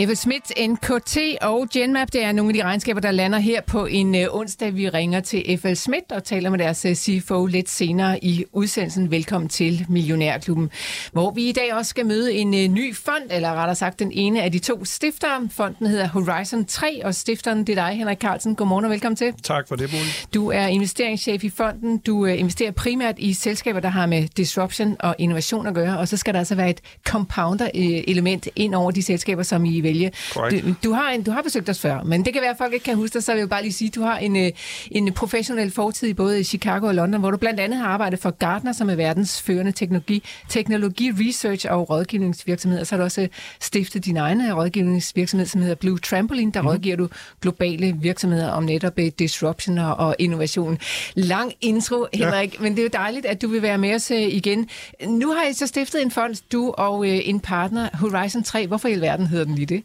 Eva Schmidt, NKT og Genmap, det er nogle af de regnskaber, der lander her på en uh, onsdag. Vi ringer til FL Schmidt og taler med deres uh, CFO lidt senere i udsendelsen. Velkommen til Millionærklubben, hvor vi i dag også skal møde en uh, ny fond, eller rettere sagt den ene af de to stiftere. Fonden hedder Horizon 3, og stifteren det er dig, Henrik Carlsen. Godmorgen og velkommen til. Tak for det, Bodil. Du er investeringschef i fonden. Du investerer primært i selskaber, der har med disruption og innovation at gøre, og så skal der altså være et compounder-element ind over de selskaber, som I vælge. Du, du, har en, du har besøgt os før, men det kan være, at folk ikke kan huske dig, så vil jeg bare lige sige, at du har en, øh, en professionel fortid i både Chicago og London, hvor du blandt andet har arbejdet for Gartner, som er verdens førende teknologi, teknologi research og rådgivningsvirksomhed. Og så har du også stiftet din egen rådgivningsvirksomhed, som hedder Blue Trampoline. Der mm. rådgiver du globale virksomheder om netop øh, disruption og innovation. Lang intro, Henrik, ja. men det er jo dejligt, at du vil være med os øh, igen. Nu har I så stiftet en fond, du og en partner, Horizon 3. Hvorfor i alverden hedder den lige det?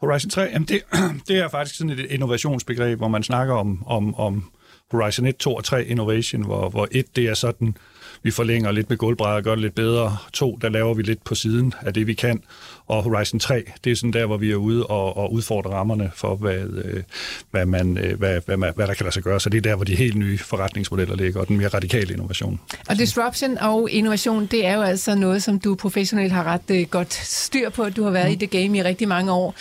Horizon 3, jamen det, det er faktisk sådan et innovationsbegreb, hvor man snakker om, om, om Horizon 1, 2 og 3 innovation, hvor, hvor 1 det er sådan vi forlænger lidt med gulvbrædder og gør det lidt bedre. To, der laver vi lidt på siden af det, vi kan. Og Horizon 3, det er sådan der, hvor vi er ude og, og udfordre rammerne for, hvad, øh, hvad, man, øh, hvad, hvad, hvad, hvad der kan lade sig gøre. Så det er der, hvor de helt nye forretningsmodeller ligger, og den mere radikale innovation. Og disruption og innovation, det er jo altså noget, som du professionelt har ret uh, godt styr på. Du har været mm. i det game i rigtig mange år.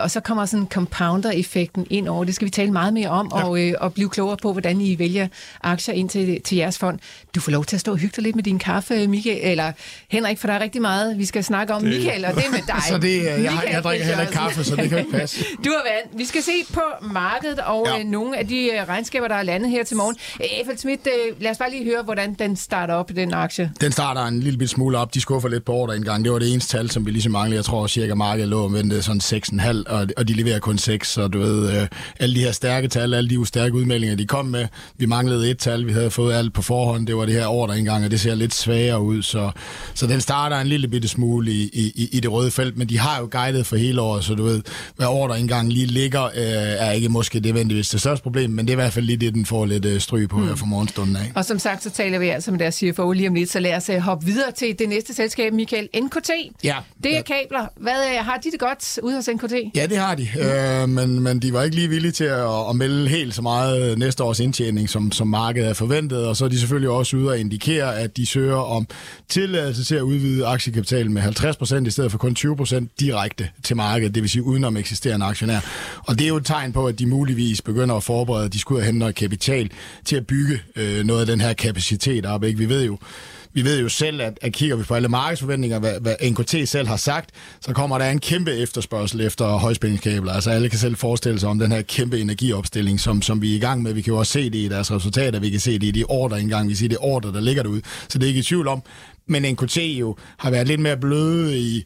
Og så kommer sådan compounder-effekten ind over. Det skal vi tale meget mere om, ja. og, og blive klogere på, hvordan I vælger aktier ind til, til jeres fond. Du får lov til at stå og hygge dig lidt med din kaffe, Michael, eller Henrik, for der er rigtig meget, vi skal snakke om. Det... Michael, og det med dig. så det, jeg, jeg, jeg drikker heller ikke kaffe, så det kan ikke passe. Du har været. Vi skal se på markedet og ja. øh, nogle af de øh, regnskaber, der er landet her til morgen. Eiffel Schmidt, øh, lad os bare lige høre, hvordan den starter op, den aktie. Den starter en lille smule op. De skuffer lidt på ordre gang. Det var det eneste tal, som vi ligesom manglede. Jeg tror cirka markedet lå og ventede sådan 6,5, og, og de leverer kun 6. Så du ved, øh, alle de her stærke tal, alle de stærke udmeldinger, de kom med. Vi manglede et tal, vi havde fået alt på forhånd. Det var det her ordre gang, og det ser lidt svagere ud. Så, så den starter en lille bitte smule i, i, i det røde felt, men de har jo guidet for hele året, så du ved, hvad ordre engang lige ligger, øh, er ikke måske det vendigvis det største problem, men det er i hvert fald lige det, den får lidt øh, stryg på mm. her for morgenstunden af. Og som sagt, så taler vi altså med deres CFO lige om lidt, så lad os uh, hoppe videre til det næste selskab, Michael. NKT. Ja. Det er kabler. Hvad, uh, har de det godt ude hos NKT? Ja, det har de, øh, men, men de var ikke lige villige til at, at melde helt så meget næste års indtjening, som, som markedet er forventet, og så er de selvfølgelig også ude at indikere, at de søger om tilladelse til at udvide aktiekapitalen med 50% i stedet for kun 20% direkte til markedet, det vil sige udenom eksisterende aktionær. Og det er jo et tegn på, at de muligvis begynder at forberede, at de skulle hente noget kapital til at bygge øh, noget af den her kapacitet op. Ikke? Vi ved jo, vi ved jo selv, at, at kigger vi på alle markedsforventninger, hvad, hvad NKT selv har sagt, så kommer der en kæmpe efterspørgsel efter højspændingskabler. Altså alle kan selv forestille sig om den her kæmpe energiopstilling, som, som vi er i gang med. Vi kan jo også se det i deres resultater, vi kan se det i de ordre engang, vi siger det ordre, der ligger derude. Så det er ikke i tvivl om. Men NKT jo har været lidt mere bløde i,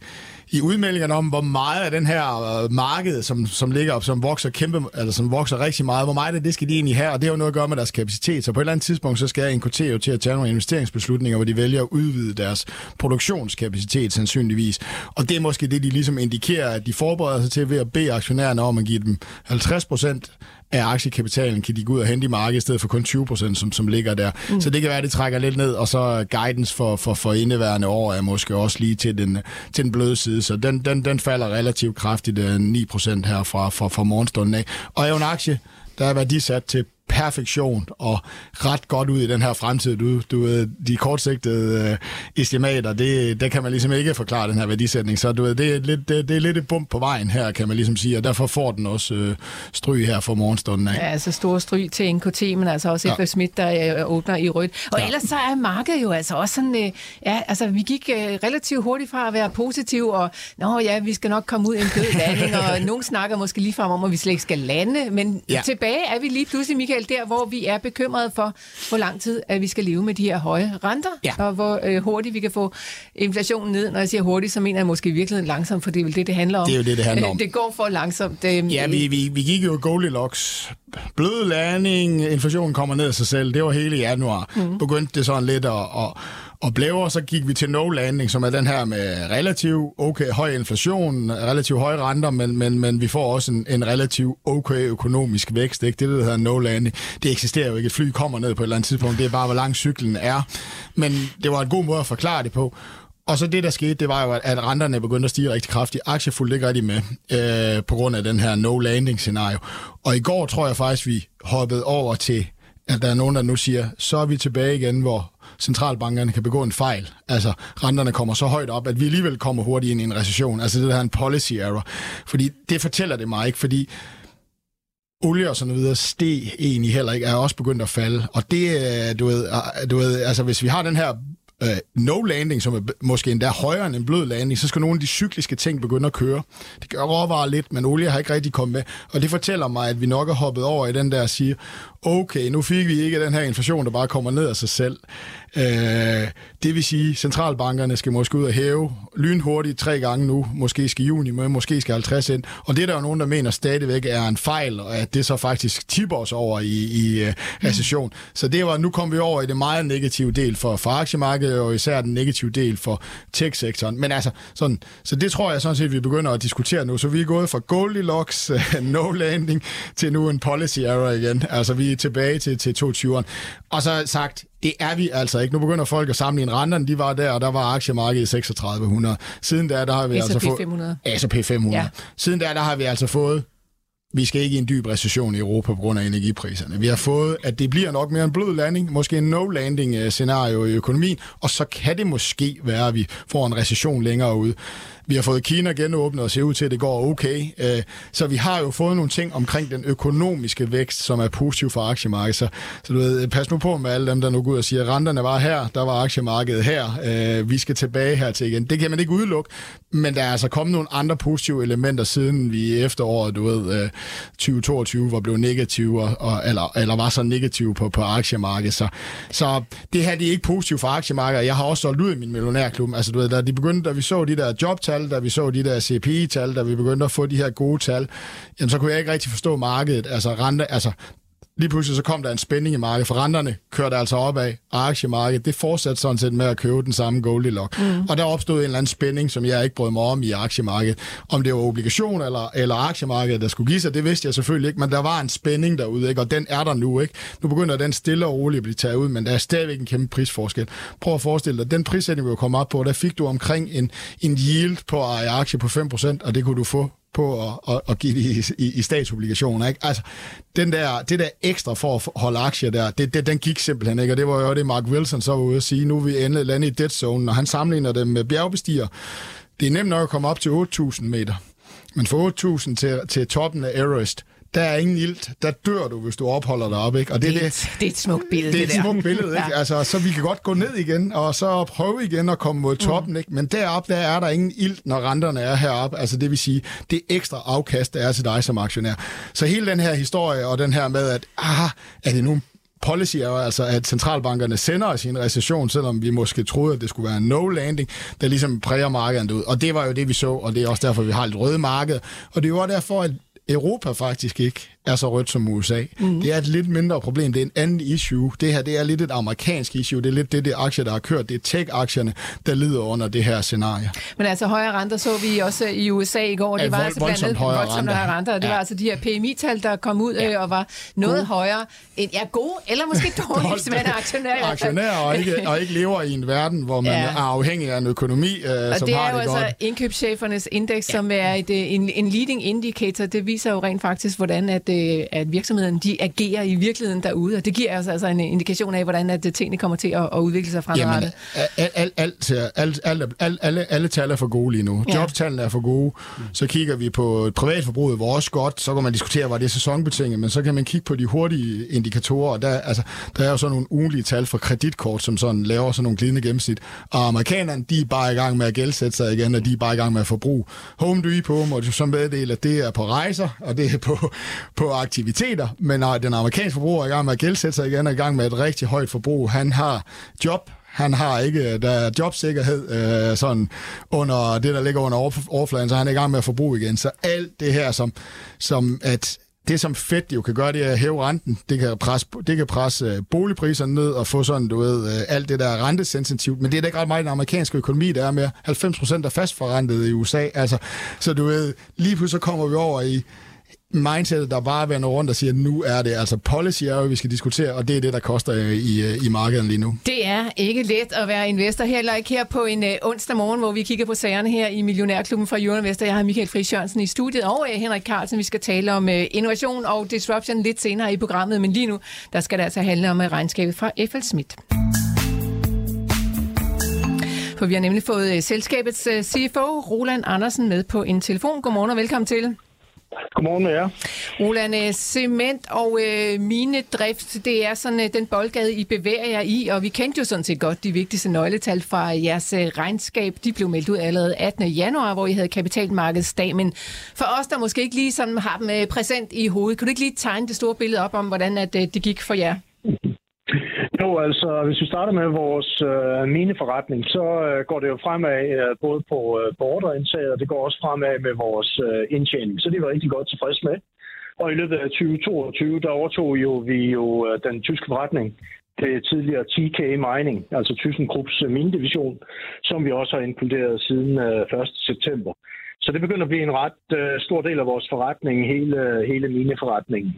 i udmeldingerne om, hvor meget af den her øh, marked, som, som ligger op, som vokser kæmpe, eller som vokser rigtig meget, hvor meget af det skal de egentlig have, og det har jo noget at gøre med deres kapacitet. Så på et eller andet tidspunkt, så skal NKT jo til at tage nogle investeringsbeslutninger, hvor de vælger at udvide deres produktionskapacitet sandsynligvis. Og det er måske det, de ligesom indikerer, at de forbereder sig til ved at bede aktionærerne om at give dem 50 procent af aktiekapitalen kan de gå ud og hente i markedet, i stedet for kun 20 procent, som, som ligger der. Mm. Så det kan være, at det trækker lidt ned, og så guidance for, for, for indeværende år er måske også lige til den, til den bløde side, så den, den, den falder relativt kraftigt, 9 øh, procent her fra, fra, fra morgenstunden af. Og er jo en aktie, der er værdisat til perfektion og ret godt ud i den her fremtid. Du, du de kortsigtede øh, estimater, det, det kan man ligesom ikke forklare, den her værdisætning. Så du ved, det, er lidt, det, det er lidt et bump på vejen her, kan man ligesom sige, og derfor får den også øh, stryg her for morgenstunden af. Ja, altså store stryg til NKT, men altså også ja. Schmidt, der øh, åbner i rødt. Og ja. ellers så er markedet jo altså også sådan, øh, ja, altså vi gik øh, relativt hurtigt fra at være positiv, og nå ja, vi skal nok komme ud i en død landing, og nogen snakker måske lige frem om, at vi slet ikke skal lande, men ja. tilbage er vi lige pludselig, Michael, gengæld der, hvor vi er bekymrede for, hvor lang tid at vi skal leve med de her høje renter, Ja. og hvor øh, hurtigt vi kan få inflationen ned. Når jeg siger hurtigt, så mener jeg måske i virkeligheden langsomt, for det er vel det, det handler om. Det er jo det, det handler om. Det går for langsomt. Øh, Ja, vi, vi, vi gik jo Goldilocks. Blød landing, inflationen kommer ned af sig selv. Det var hele januar. Mm. Begyndte det sådan lidt at, at, og blæve, så gik vi til no landing, som er den her med relativ okay høj inflation, relativ høje renter, men, men, men vi får også en, en relativ okay økonomisk vækst. Ikke? Det, der hedder no landing, det eksisterer jo ikke. Et fly kommer ned på et eller andet tidspunkt. Det er bare, hvor lang cyklen er. Men det var en god måde at forklare det på. Og så det, der skete, det var jo, at- at renterne begyndte at stige rigtig kraftigt. Aktier fulgte ikke rigtig med øh, på grund af den her no-landing-scenario. Og i går tror jeg faktisk, vi hoppede over til, at der er nogen, der nu siger, så er vi tilbage igen, hvor centralbankerne kan begå en fejl. Altså, renterne kommer så højt op, at vi alligevel kommer hurtigt ind i en recession. Altså, det der er en policy error. Fordi det fortæller det mig ikke, fordi olie og sådan noget videre steg egentlig heller ikke, er også begyndt at falde. Og det, øh, du ved, øh, du ved altså hvis vi har den her øh, no-landing, som er måske endda højere end en blød landing, så skal nogle af de cykliske ting begynde at køre. Det gør råvarer lidt, men olie har ikke rigtig kommet med. Og det fortæller mig, at vi nok er hoppet over i den der at sige, okay, nu fik vi ikke den her inflation, der bare kommer ned af sig selv. Øh, det vil sige, at centralbankerne skal måske ud og hæve lynhurtigt tre gange nu. Måske skal juni men måske skal 50 ind. Og det er der jo nogen, der mener stadigvæk er en fejl, og at det så faktisk tipper os over i, i recession. recession. Så det var, nu kom vi over i det meget negative del for, for aktiemarkedet, og især den negative del for tech-sektoren. Men altså, sådan, så det tror jeg sådan set, vi begynder at diskutere nu. Så vi er gået fra Goldilocks, øh, no landing, til nu en policy error igen. Altså, vi er tilbage til, til 22'eren. Og så sagt, det er vi altså ikke. Nu begynder folk at sammenligne renterne. De var der, og der var aktiemarkedet i 3600. Siden der, der har vi S&P altså fået... 500. S&P 500. Ja. Siden der, der har vi altså fået vi skal ikke i en dyb recession i Europa på grund af energipriserne. Vi har fået, at det bliver nok mere en blød landing, måske en no-landing scenario i økonomien, og så kan det måske være, at vi får en recession længere ude. Vi har fået Kina genåbnet og ser ud til, at det går okay. Øh, Så vi har jo fået nogle ting omkring den økonomiske vækst, som er positiv for aktiemarkedet. Så, så du ved, pas nu på med alle dem, der nu går ud og siger, at renterne var her, der var aktiemarkedet her, øh, vi skal tilbage her til igen. Det kan man ikke udelukke, men der er altså kommet nogle andre positive elementer, siden vi i efteråret, du ved, øh, 2022 var blevet negative, og, og, eller, eller var så negative på, på aktiemarkedet. Så, så det her, det er ikke positivt for aktiemarkedet. Jeg har også solgt ud i min millionærklub. Altså, du ved, da, de begyndte, da vi så de der jobtal, da vi så de der CPI-tal, da vi begyndte at få de her gode tal, jamen, så kunne jeg ikke rigtig forstå markedet. Altså, rente, altså lige pludselig så kom der en spænding i markedet, for renterne kørte altså opad, og aktiemarkedet, det fortsatte sådan set med at købe den samme Goldilocks. Mm. Og der opstod en eller anden spænding, som jeg ikke brød mig om i aktiemarkedet. Om det var obligation eller, eller aktiemarkedet, der skulle give sig, det vidste jeg selvfølgelig ikke, men der var en spænding derude, ikke? og den er der nu. ikke. Nu begynder den stille og roligt at blive taget ud, men der er stadigvæk en kæmpe prisforskel. Prøv at forestille dig, den prissætning, vi var kommet op på, der fik du omkring en, en yield på at aktie på 5%, og det kunne du få på at, at, at give det i, i, i statsobligationer. Ikke? Altså, den der, det der ekstra for at holde aktier der, det, det, den gik simpelthen ikke, og det var jo det, Mark Wilson så var ude at sige, nu er vi endelig landet i dead zone, og han sammenligner dem med bjergbestiger. Det er nemt nok at komme op til 8.000 meter, men fra 8.000 til, til toppen af Everest, der er ingen ilt. Der dør du, hvis du opholder dig op. Ikke? Og det, Det, er det, et, det er et smukt billede, det er det, et der. smukt billede, ikke? Ja. Altså, så vi kan godt gå ned igen, og så prøve igen at komme mod toppen, mm. ikke? Men deroppe, der er der ingen ild, når renterne er heroppe. Altså, det vil sige, det ekstra afkast, der er til dig som aktionær. Så hele den her historie, og den her med, at, ah, er det nu policy er jo altså, at centralbankerne sender os i en recession, selvom vi måske troede, at det skulle være en no-landing, der ligesom præger markedet ud. Og det var jo det, vi så, og det er også derfor, vi har et røde marked. Og det er jo også derfor, at Europa faktisk ikke er så rødt som USA. Mm. Det er et lidt mindre problem. Det er en anden issue. Det her det er lidt et amerikansk issue. Det er lidt det, det aktier, der har kørt. Det er tech-aktierne, der lider under det her scenarie. Men altså højere renter så vi også i USA i går. Det Ja, var vold- altså blandt andet højere voldsomt renter. højere renter. og Det Ja. var altså de her PMI-tal, der kom ud øh, og var noget højere end ja, gode eller måske dårlige, hvis man er aktionær. Aktionær og ikke, og ikke lever i en verden, hvor man Ja. ja. er afhængig af en økonomi, øh, Og som det har er jo det altså godt. indkøbschefernes indeks, som er et, øh, en, en leading indicator. Det viser jo rent faktisk, hvordan at, øh, at virksomheden de agerer i virkeligheden derude. Og det giver os altså en indikation af, hvordan at øh, tingene kommer til at, at udvikle sig Jamen, fremadrettet. alt, alt, alt, alt, alt, alt, alle, alle tal er for gode lige nu. Ja. Jobtallene er for gode. Så kigger vi på privatforbruget, hvor også godt. Så kan man diskutere, var det sæsonbetinget, men så kan man kigge på de hurtige indikatorer. Og der, altså, der er jo sådan nogle ugenlige tal for kreditkort, som sådan laver sådan nogle glidende gennemsnit. Og amerikanerne, de er bare i gang med at gældsætte sig igen, og de er bare i gang med at forbruge. Home Depot må jo så meddele, at det er på rejser, og det er på, på på aktiviteter, men når den amerikanske forbruger er i gang med at gældsætte sig igen, er i gang med et rigtig højt forbrug. Han har job, han har ikke, der er jobsikkerhed øh, sådan under det, der ligger under overfladen, så han er i gang med at forbruge igen. Så alt det her, som, som at det som Fed jo kan gøre, det er at hæve renten. Det kan presse, det kan presse øh, boligpriserne ned og få sådan, du ved, øh, alt det der rentesensitivt. Men det er da ikke ret meget i den amerikanske økonomi, der er med 90 procent er fastforrentet i USA. Altså, så du ved, lige pludselig så kommer vi over i mindset, der bare vender rundt og siger, at nu er det altså policy, er, vi skal diskutere, og det er det, der koster øh, i, øh, i markedet lige nu. Det er ikke let at være investor, heller ikke her på en uh, onsdag morgen, hvor vi kigger på sagerne her i Millionærklubben fra Euroinvestor. Jeg har Michael Friis Jørgensen i studiet, og uh, Henrik Carlsen. Vi skal tale om uh, innovation og disruption lidt senere i programmet, men lige nu, der skal det altså handle om uh, regnskabet fra F.L. Schmidt. For vi har nemlig fået uh, selskabets uh, CFO, Roland Andersen, med på en telefon. Godmorgen og velkommen til. Godmorgen med jer. Roland, øh, cement og øh, minedrift, det er sådan øh, den boldgade, I bevæger jer i, og vi kendte jo sådan set godt de vigtigste nøgletal fra jeres øh, regnskab. De blev meldt ud allerede 18. januar, hvor I havde kapitalmarkedsdag, men for os, der måske ikke lige sådan har dem øh, præsent i hovedet, kan du ikke lige tegne det store billede op om, hvordan at, øh, det gik for jer? Jo, altså hvis vi starter med vores øh, mineforretning, så øh, går det jo fremad øh, både på, øh, på ordreindtaget, og det går også fremad med vores øh, indtjening. Så det var rigtig godt tilfreds med. Og i løbet af 2022, der overtog jo vi jo øh, den tyske forretning, det tidligere TK Mining, altså ThyssenKrupps øh, minedivision, som vi også har inkluderet siden øh, 1. september. Så det begynder at blive en ret øh, stor del af vores forretning, hele, øh, hele mineforretningen.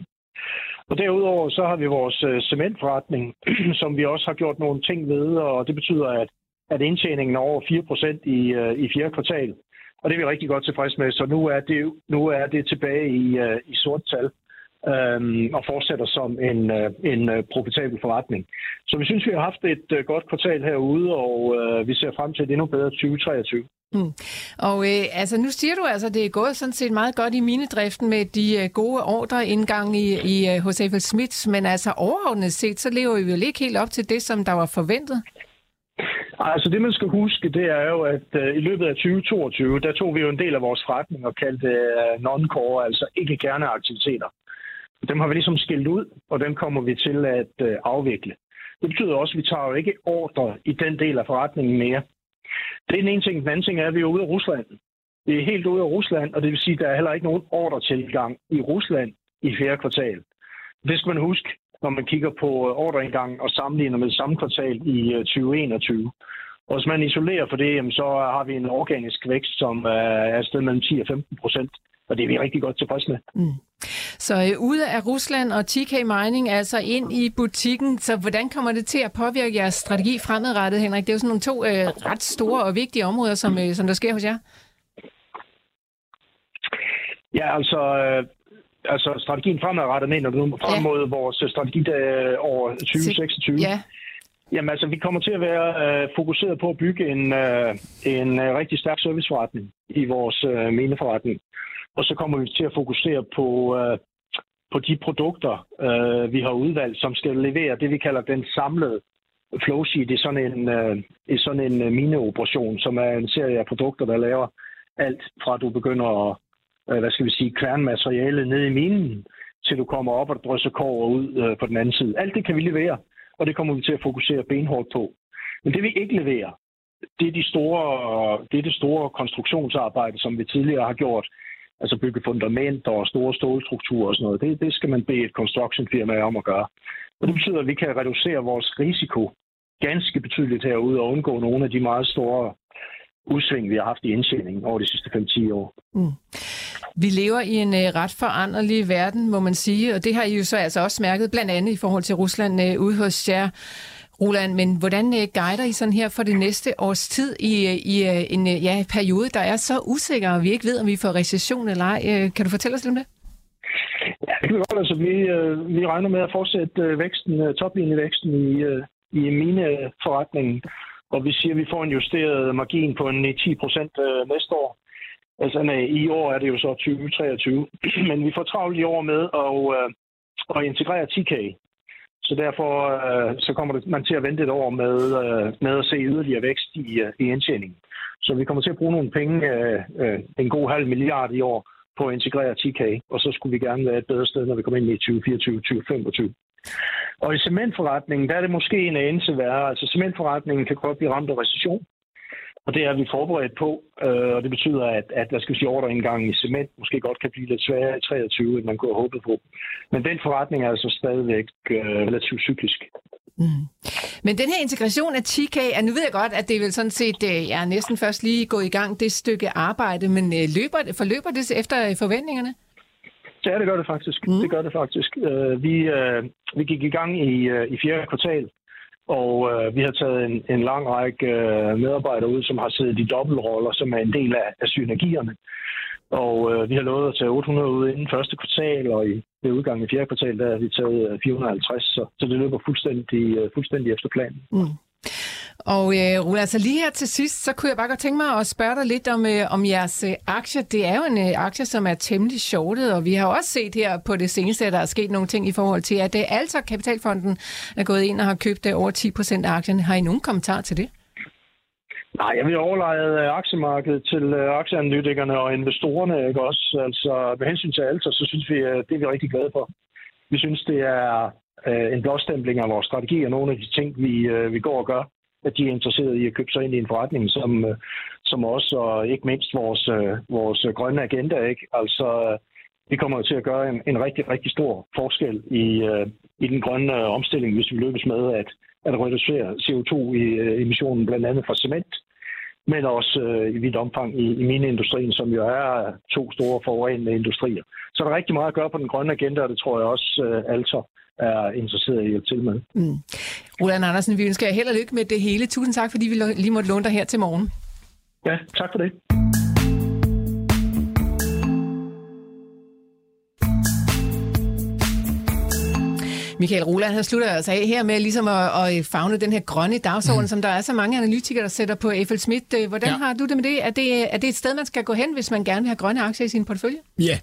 Og derudover så har vi vores øh, cementforretning, som vi også har gjort nogle ting ved, og det betyder, at, at indtjeningen er over 4% i, øh, i fjerde kvartal. Og det er vi rigtig godt tilfreds med, så nu er det, nu er det tilbage i, øh, i sort tal øhm, og fortsætter som en, øh, en øh, profitabel forretning. Så vi synes, vi har haft et øh, godt kvartal herude, og øh, vi ser frem til et endnu bedre 2023. Mm. Og øh, altså, nu siger du altså, at det er gået sådan set meget godt i minedriften med de øh, gode ordre indgang i, i øh, hos Eiffel Smiths, men altså overordnet set, så lever vi jo ikke helt op til det, som der var forventet. Altså det, man skal huske, det er jo, at uh, i løbet af 2022, der tog vi jo en del af vores forretning og kaldte uh, non-core, altså ikke gerne aktiviteter. Dem har vi ligesom skilt ud, og dem kommer vi til at øh, afvikle. Det betyder også, at vi tager jo ikke ordre i den del af forretningen mere. Det er den ene ting. Den anden ting er, at vi er ude af Rusland. Vi er helt ude af Rusland, og det vil sige, at der er heller ikke nogen ordretilgang i Rusland i fjerde kvartal. Det skal man huske, når man kigger på øh, ordreindgangen og sammenligner med samme kvartal i øh, 2021. Og hvis man isolerer for det, så har vi en organisk vækst, som er sted mellem 10 og 15 procent. Og det er vi rigtig godt tilfreds med. Mm. Så øh, ude af Rusland og TK Mining, altså ind i butikken. Så hvordan kommer det til at påvirke jeres strategi fremadrettet, Henrik? Det er jo sådan nogle to øh, ret store og vigtige områder, som, øh, som der sker hos jer. Ja, altså, øh, altså strategien fremadrettet mener du frem ja. mod vores strategi der, over 2026. Ja. Jamen altså, vi kommer til at være øh, fokuseret på at bygge en, øh, en øh, rigtig stærk serviceforretning i vores øh, mineforretning. Og så kommer vi til at fokusere på, øh, på de produkter, øh, vi har udvalgt, som skal levere det, vi kalder den samlede flowsheet i sådan en, øh, i sådan en øh, mineoperation, som er en serie af produkter, der laver alt fra at du begynder at øh, hvad skal vi sige, kværne ned i minen, til du kommer op og drysser kover ud øh, på den anden side. Alt det kan vi levere, og det kommer vi til at fokusere benhårdt på. Men det vi ikke leverer, det er, de store, det er det store konstruktionsarbejde, som vi tidligere har gjort altså bygge fundamenter og store stålstrukturer og sådan noget. Det, det skal man bede et construction firma om at gøre. Og det betyder, at vi kan reducere vores risiko ganske betydeligt herude og undgå nogle af de meget store udsving, vi har haft i indtjeningen over de sidste 5-10 år. Mm. Vi lever i en øh, ret foranderlig verden, må man sige, og det har I jo så altså også mærket, blandt andet i forhold til Rusland øh, ude hos jer. Roland, men hvordan øh, guider I sådan her for det næste års tid i, øh, i øh, en øh, ja, periode, der er så usikker, og vi ikke ved, om vi får recession eller ej? Øh, kan du fortælle os lidt om det? Ja, det kan vi godt. Altså, vi, vi regner med at fortsætte væksten, toplinjevæksten i, i mine forretningen. Og vi siger, at vi får en justeret margin på en 10 procent næste år. Altså nej, i år er det jo så 2023. Men vi får travlt i år med at, øh, at integrere TK. Så derfor øh, så kommer det, man til at vente et år med, øh, med at se yderligere vækst i, øh, i indtjeningen. Så vi kommer til at bruge nogle penge, øh, øh, en god halv milliard i år, på at integrere TK, og så skulle vi gerne være et bedre sted, når vi kommer ind i 2024-2025. Og i cementforretningen, der er det måske en anelse værre. Altså cementforretningen kan godt blive ramt af recession, og det er vi forberedt på, øh, og det betyder, at, at hvad skal vi sige, ordreindgangen i cement måske godt kan blive lidt sværere i 23, end man kunne have håbet på. Men den forretning er altså stadigvæk øh, relativt cyklisk. Mm. Men den her integration af TK, ja, nu ved jeg godt, at det er vel sådan set, øh, er næsten først lige gået i gang, det stykke arbejde, men øh, løber, forløber det efter forventningerne? Ja, det gør det faktisk. Mm. Det gør det faktisk. Uh, vi, uh, vi gik i gang i, uh, i fjerde kvartal, og øh, vi har taget en, en lang række øh, medarbejdere ud, som har siddet i dobbeltroller, som er en del af, af synergierne. Og øh, vi har lovet at tage 800 ud inden første kvartal, og i ved udgangen i fjerde kvartal, der har vi taget øh, 450, så, så det løber fuldstændig, øh, fuldstændig efter planen. Mm. Og øh, Rune, altså lige her til sidst, så kunne jeg bare godt tænke mig at spørge dig lidt om, øh, om jeres øh, aktier. Det er jo en øh, aktie, som er temmelig shortet, og vi har også set her på det seneste, at der er sket nogle ting i forhold til, at det øh, altså Kapitalfonden er gået ind og har købt øh, over 10 procent af aktierne. Har I nogen kommentar til det? Nej, jeg vil overlade øh, aktiemarkedet til øh, aktieanalytikerne og investorerne. Ikke også? Altså, med hensyn til alt, så synes vi, øh, det er vi rigtig glade for. Vi synes, det er en blåstempling af vores strategi og nogle af de ting, vi, vi går og gør at de er interesserede i at købe sig ind i en forretning, som, øh, som også, og ikke mindst vores, øh, vores grønne agenda, ikke? Altså, vi kommer til at gøre en, en rigtig, rigtig stor forskel i, øh, i den grønne omstilling, hvis vi lykkes med at, at reducere CO2-emissionen blandt andet fra cement, men også øh, i vidt omfang i, i mineindustrien, som jo er to store forurenende industrier. Så der er rigtig meget at gøre på den grønne agenda, og det tror jeg også øh, altså er interesseret i at til med. Mm. Roland Andersen, vi ønsker jer held og lykke med det hele. Tusind tak, fordi vi lige måtte låne dig her til morgen. Ja, tak for det. Michael Roland, han slutter altså af her med ligesom at, at fagne den her grønne dagsorden, mm. som der er så mange analytikere, der sætter på Eiffel Schmidt. Hvordan ja. har du det med det? Er, det? er det et sted, man skal gå hen, hvis man gerne vil have grønne aktier i sin portefølje? Ja,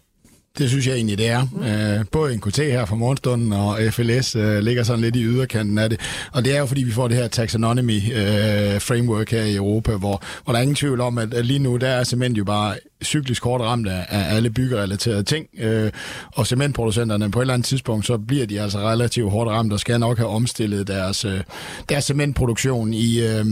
det synes jeg egentlig, det er. Mm. Øh, både NKT her fra morgenstunden og FLS øh, ligger sådan lidt i yderkanten af det. Og det er jo, fordi vi får det her taxonomy øh, framework her i Europa, hvor, hvor der er ingen tvivl om, at, at lige nu der er cement jo bare cyklisk hårdt ramt af, af alle byggerelaterede ting. Øh, og cementproducenterne på et eller andet tidspunkt, så bliver de altså relativt hårdt ramt og skal nok have omstillet deres, øh, deres cementproduktion i, øh,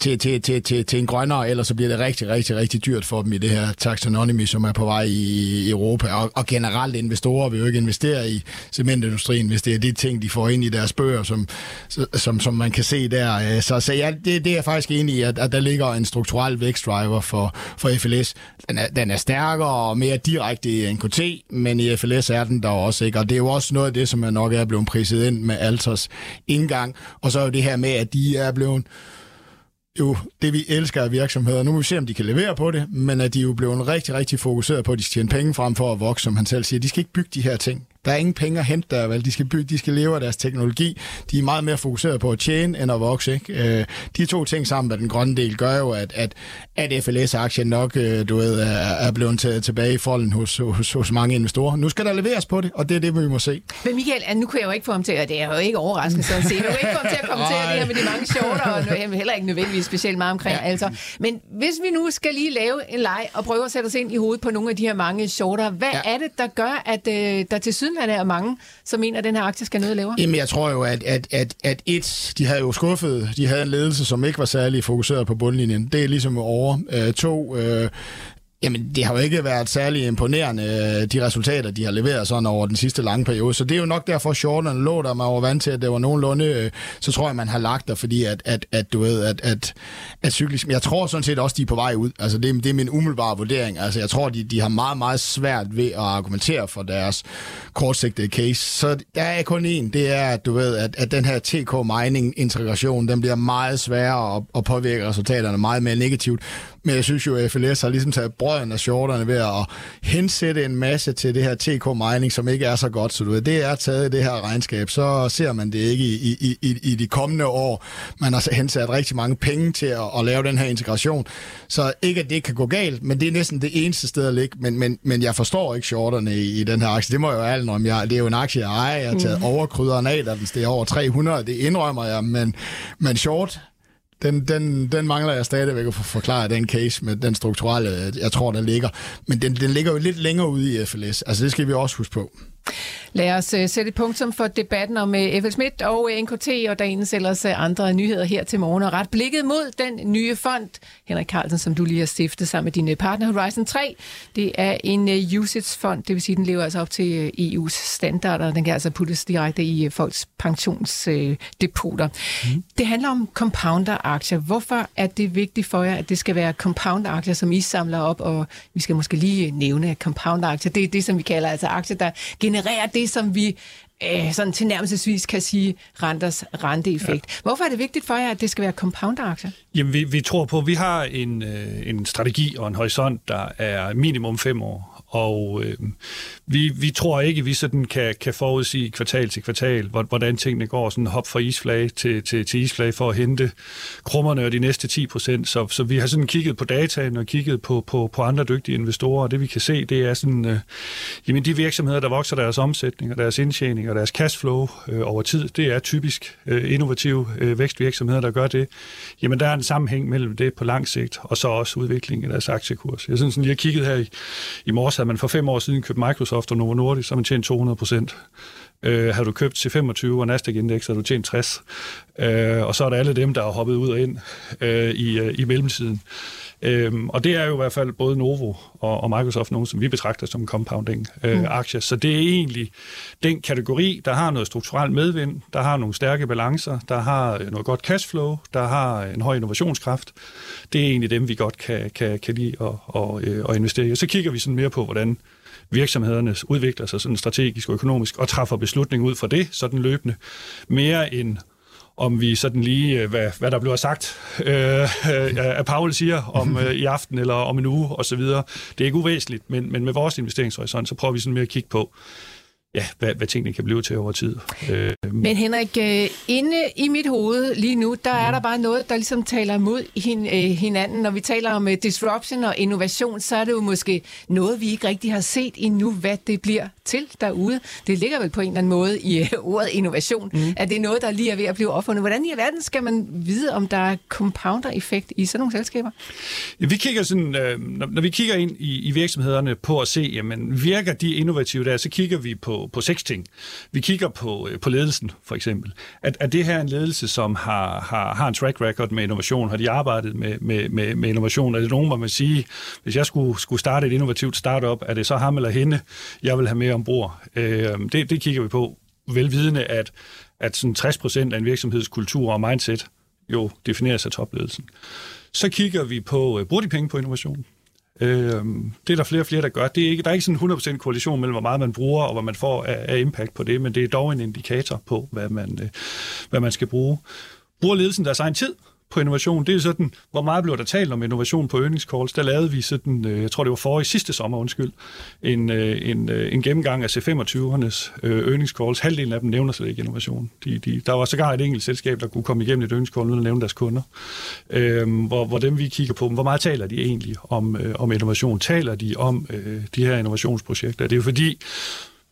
til, til, til, til, til en grønnere, ellers så bliver det rigtig, rigtig, rigtig dyrt for dem i det her taxonomy, som er på vej i Europa. Og, og generelt investorer vil jo ikke investere i cementindustrien, hvis det er de ting, de får ind i deres bøger, som, som, som man kan se der. Øh, så, så ja, det, det er jeg faktisk enig i, at, at der ligger en strukturel vækstdriver for, for FLS. Den er, den er stærkere og mere direkte i NKT, men i FLS er den der også. Ikke? Og det er jo også noget af det, som jeg nok er blevet priset ind med Alters indgang. Og så er jo det her med, at de er blevet jo det, vi elsker af virksomheder. Nu må vi se, om de kan levere på det, men at de er jo blevet rigtig, rigtig fokuseret på, at de skal tjene penge frem for at vokse, som han selv siger. De skal ikke bygge de her ting. Der er ingen penge at hente der, vel? De skal, bygge, de skal leve af deres teknologi. De er meget mere fokuseret på at tjene end at vokse. Ikke? Øh, de to ting sammen med den grønne del gør jo, at, at, at FLS-aktien nok øh, du ved, er, er blevet taget tilbage i folden hos, hos, hos mange investorer. Nu skal der leveres på det, og det er det, vi må se. Men Michael, nu kunne jeg jo ikke få ham til, og det er jo ikke overraskende sådan set, jeg kunne ikke få ham til at kommentere det her med de mange shorter, og heller ikke nødvendigvis specielt meget omkring. Ja. Altså. Men hvis vi nu skal lige lave en leg og prøve at sætte os ind i hovedet på nogle af de her mange shorter, hvad ja. er det, der gør, at øh, der til simpelthen er mange, som mener, at den her aktie skal noget lavere? Jamen, jeg tror jo, at, at, at, at et, de havde jo skuffet, de havde en ledelse, som ikke var særlig fokuseret på bundlinjen. Det er ligesom over. Øh, to, øh, Jamen, det har jo ikke været særlig imponerende, øh, de resultater, de har leveret sådan over den sidste lange periode. Så det er jo nok derfor, Jordan lå der, man var vant til, at det var nogenlunde, øh, så tror jeg, man har lagt der, fordi at, at, at du ved, at, at, at cyklisk... Jeg tror sådan set også, de er på vej ud. Altså, det, det er min umiddelbare vurdering. Altså, jeg tror, de, de har meget, meget svært ved at argumentere for deres kortsigtede case. Så der er kun en, det er, at du ved, at, at den her TK Mining integration, den bliver meget sværere at, at påvirke resultaterne meget mere negativt. Men jeg synes jo, at FLS har ligesom taget brøden af shorterne ved at hensætte en masse til det her TK Mining, som ikke er så godt. Så du ved, det er taget i det her regnskab. Så ser man det ikke i, i, i, i de kommende år. Man har hensat rigtig mange penge til at, at lave den her integration. Så ikke, at det kan gå galt, men det er næsten det eneste sted at ligge. Men, men, men jeg forstår ikke shorterne i, i den her aktie. Det må jeg jo ærligt om. Jeg, det er jo en aktie, jeg ejer. Jeg har taget mm. overkrydderen af, da den steg over 300. Det indrømmer jeg. Men, men short den, den, den mangler jeg stadigvæk at få forklaret, den case med den strukturelle, jeg tror, der ligger. Men den, den ligger jo lidt længere ude i FLS. Altså, det skal vi også huske på. Lad os uh, sætte et punktum for debatten om uh, øh, FL Schmidt og uh, NKT, og der ellers uh, andre nyheder her til morgen. Og ret blikket mod den nye fond, Henrik Carlsen, som du lige har stiftet sammen med dine partner Horizon 3. Det er en uh, usage-fond, det vil sige, den lever altså op til uh, EU's standarder, den kan altså puttes direkte i uh, folks pensionsdepoter. Uh, mm. Det handler om compounder-aktier. Hvorfor er det vigtigt for jer, at det skal være compounder-aktier, som I samler op, og vi skal måske lige nævne compounder-aktier. Det er det, som vi kalder altså aktier, der genererer det, som vi øh, sådan tilnærmelsesvis kan sige renters renteeffekt. Ja. Hvorfor er det vigtigt for jer, at det skal være compounder-aktier? Jamen, vi, vi tror på, at vi har en, øh, en strategi og en horisont, der er minimum fem år og øh, vi, vi tror ikke, at vi sådan kan, kan forudsige kvartal til kvartal, hvordan tingene går, sådan hop fra isflag til, til, til isflag for at hente krummerne og de næste 10 procent. Så, så vi har sådan kigget på dataen og kigget på, på, på andre dygtige investorer, og det vi kan se, det er sådan, øh, jamen de virksomheder, der vokser deres omsætning og deres indtjening og deres cashflow øh, over tid, det er typisk øh, innovative øh, vækstvirksomheder, der gør det. Jamen der er en sammenhæng mellem det på lang sigt, og så også udviklingen af deres aktiekurs. Jeg synes sådan lige har kigget her i, i morges, havde man for fem år siden købt Microsoft og Novo Nordisk, så har man tjent 200 procent. Øh, har du købt til 25 og Nasdaq-indeks, har du tjent 60. Øh, og så er der alle dem, der har hoppet ud og ind øh, i, øh, i mellemtiden. Øhm, og det er jo i hvert fald både Novo og, og Microsoft nogle, som vi betragter som compounding-aktier. Øh, mm. Så det er egentlig den kategori, der har noget strukturelt medvind, der har nogle stærke balancer, der har noget godt cashflow, der har en høj innovationskraft. Det er egentlig dem, vi godt kan, kan, kan lide at, at, øh, at investere i. Og så kigger vi sådan mere på, hvordan virksomhederne udvikler sig sådan strategisk og økonomisk, og træffer beslutning ud fra det, sådan løbende, mere end om vi sådan lige, øh, hvad, hvad der bliver sagt, øh, af Paul siger om øh, i aften eller om en uge osv. Det er ikke uvæsentligt, men, men med vores investeringshorisont, så prøver vi sådan mere at kigge på, ja, hvad, hvad tingene kan blive til over tid. Øh, Men Henrik, øh, inde i mit hoved lige nu, der er der bare noget, der ligesom taler imod hin, øh, hinanden. Når vi taler om øh, disruption og innovation, så er det jo måske noget, vi ikke rigtig har set endnu, hvad det bliver til derude. Det ligger vel på en eller anden måde i ordet innovation, mm. at det er noget, der lige er ved at blive opfundet. Hvordan i verden skal man vide, om der er compounder-effekt i sådan nogle selskaber? Ja, vi kigger sådan, øh, når, når vi kigger ind i, i virksomhederne på at se, jamen virker de innovative der, så kigger vi på på, seks ting. Vi kigger på, øh, på ledelsen, for eksempel. At, at det her en ledelse, som har, har, har en track record med innovation? Har de arbejdet med, med, med, med innovation? Er det nogen, hvor man sige, hvis jeg skulle, skulle starte et innovativt startup, er det så ham eller hende, jeg vil have med ombord? Øh, det, det kigger vi på, velvidende, at, at sådan 60% af en virksomhedskultur og mindset jo defineres af topledelsen. Så kigger vi på, øh, bruger de penge på innovation? Øh, det er der flere og flere, der gør. Det er ikke, der er ikke sådan 100% koalition mellem, hvor meget man bruger og hvad man får af, af impact på det, men det er dog en indikator på, hvad man, øh, hvad man skal bruge. Bruger ledelsen deres egen tid på innovation, det er sådan, hvor meget blev der talt om innovation på earnings calls. Der lavede vi sådan, øh, jeg tror det var for i sidste sommer, undskyld, en, øh, en, øh, en gennemgang af C25'ernes earnings calls. Halvdelen af dem nævner slet ikke innovation. De, de, der var sågar et enkelt selskab, der kunne komme igennem et earnings call uden at nævne deres kunder. Øhm, hvor, hvor dem vi kigger på, hvor meget taler de egentlig om, øh, om innovation? Taler de om øh, de her innovationsprojekter? Det er jo fordi,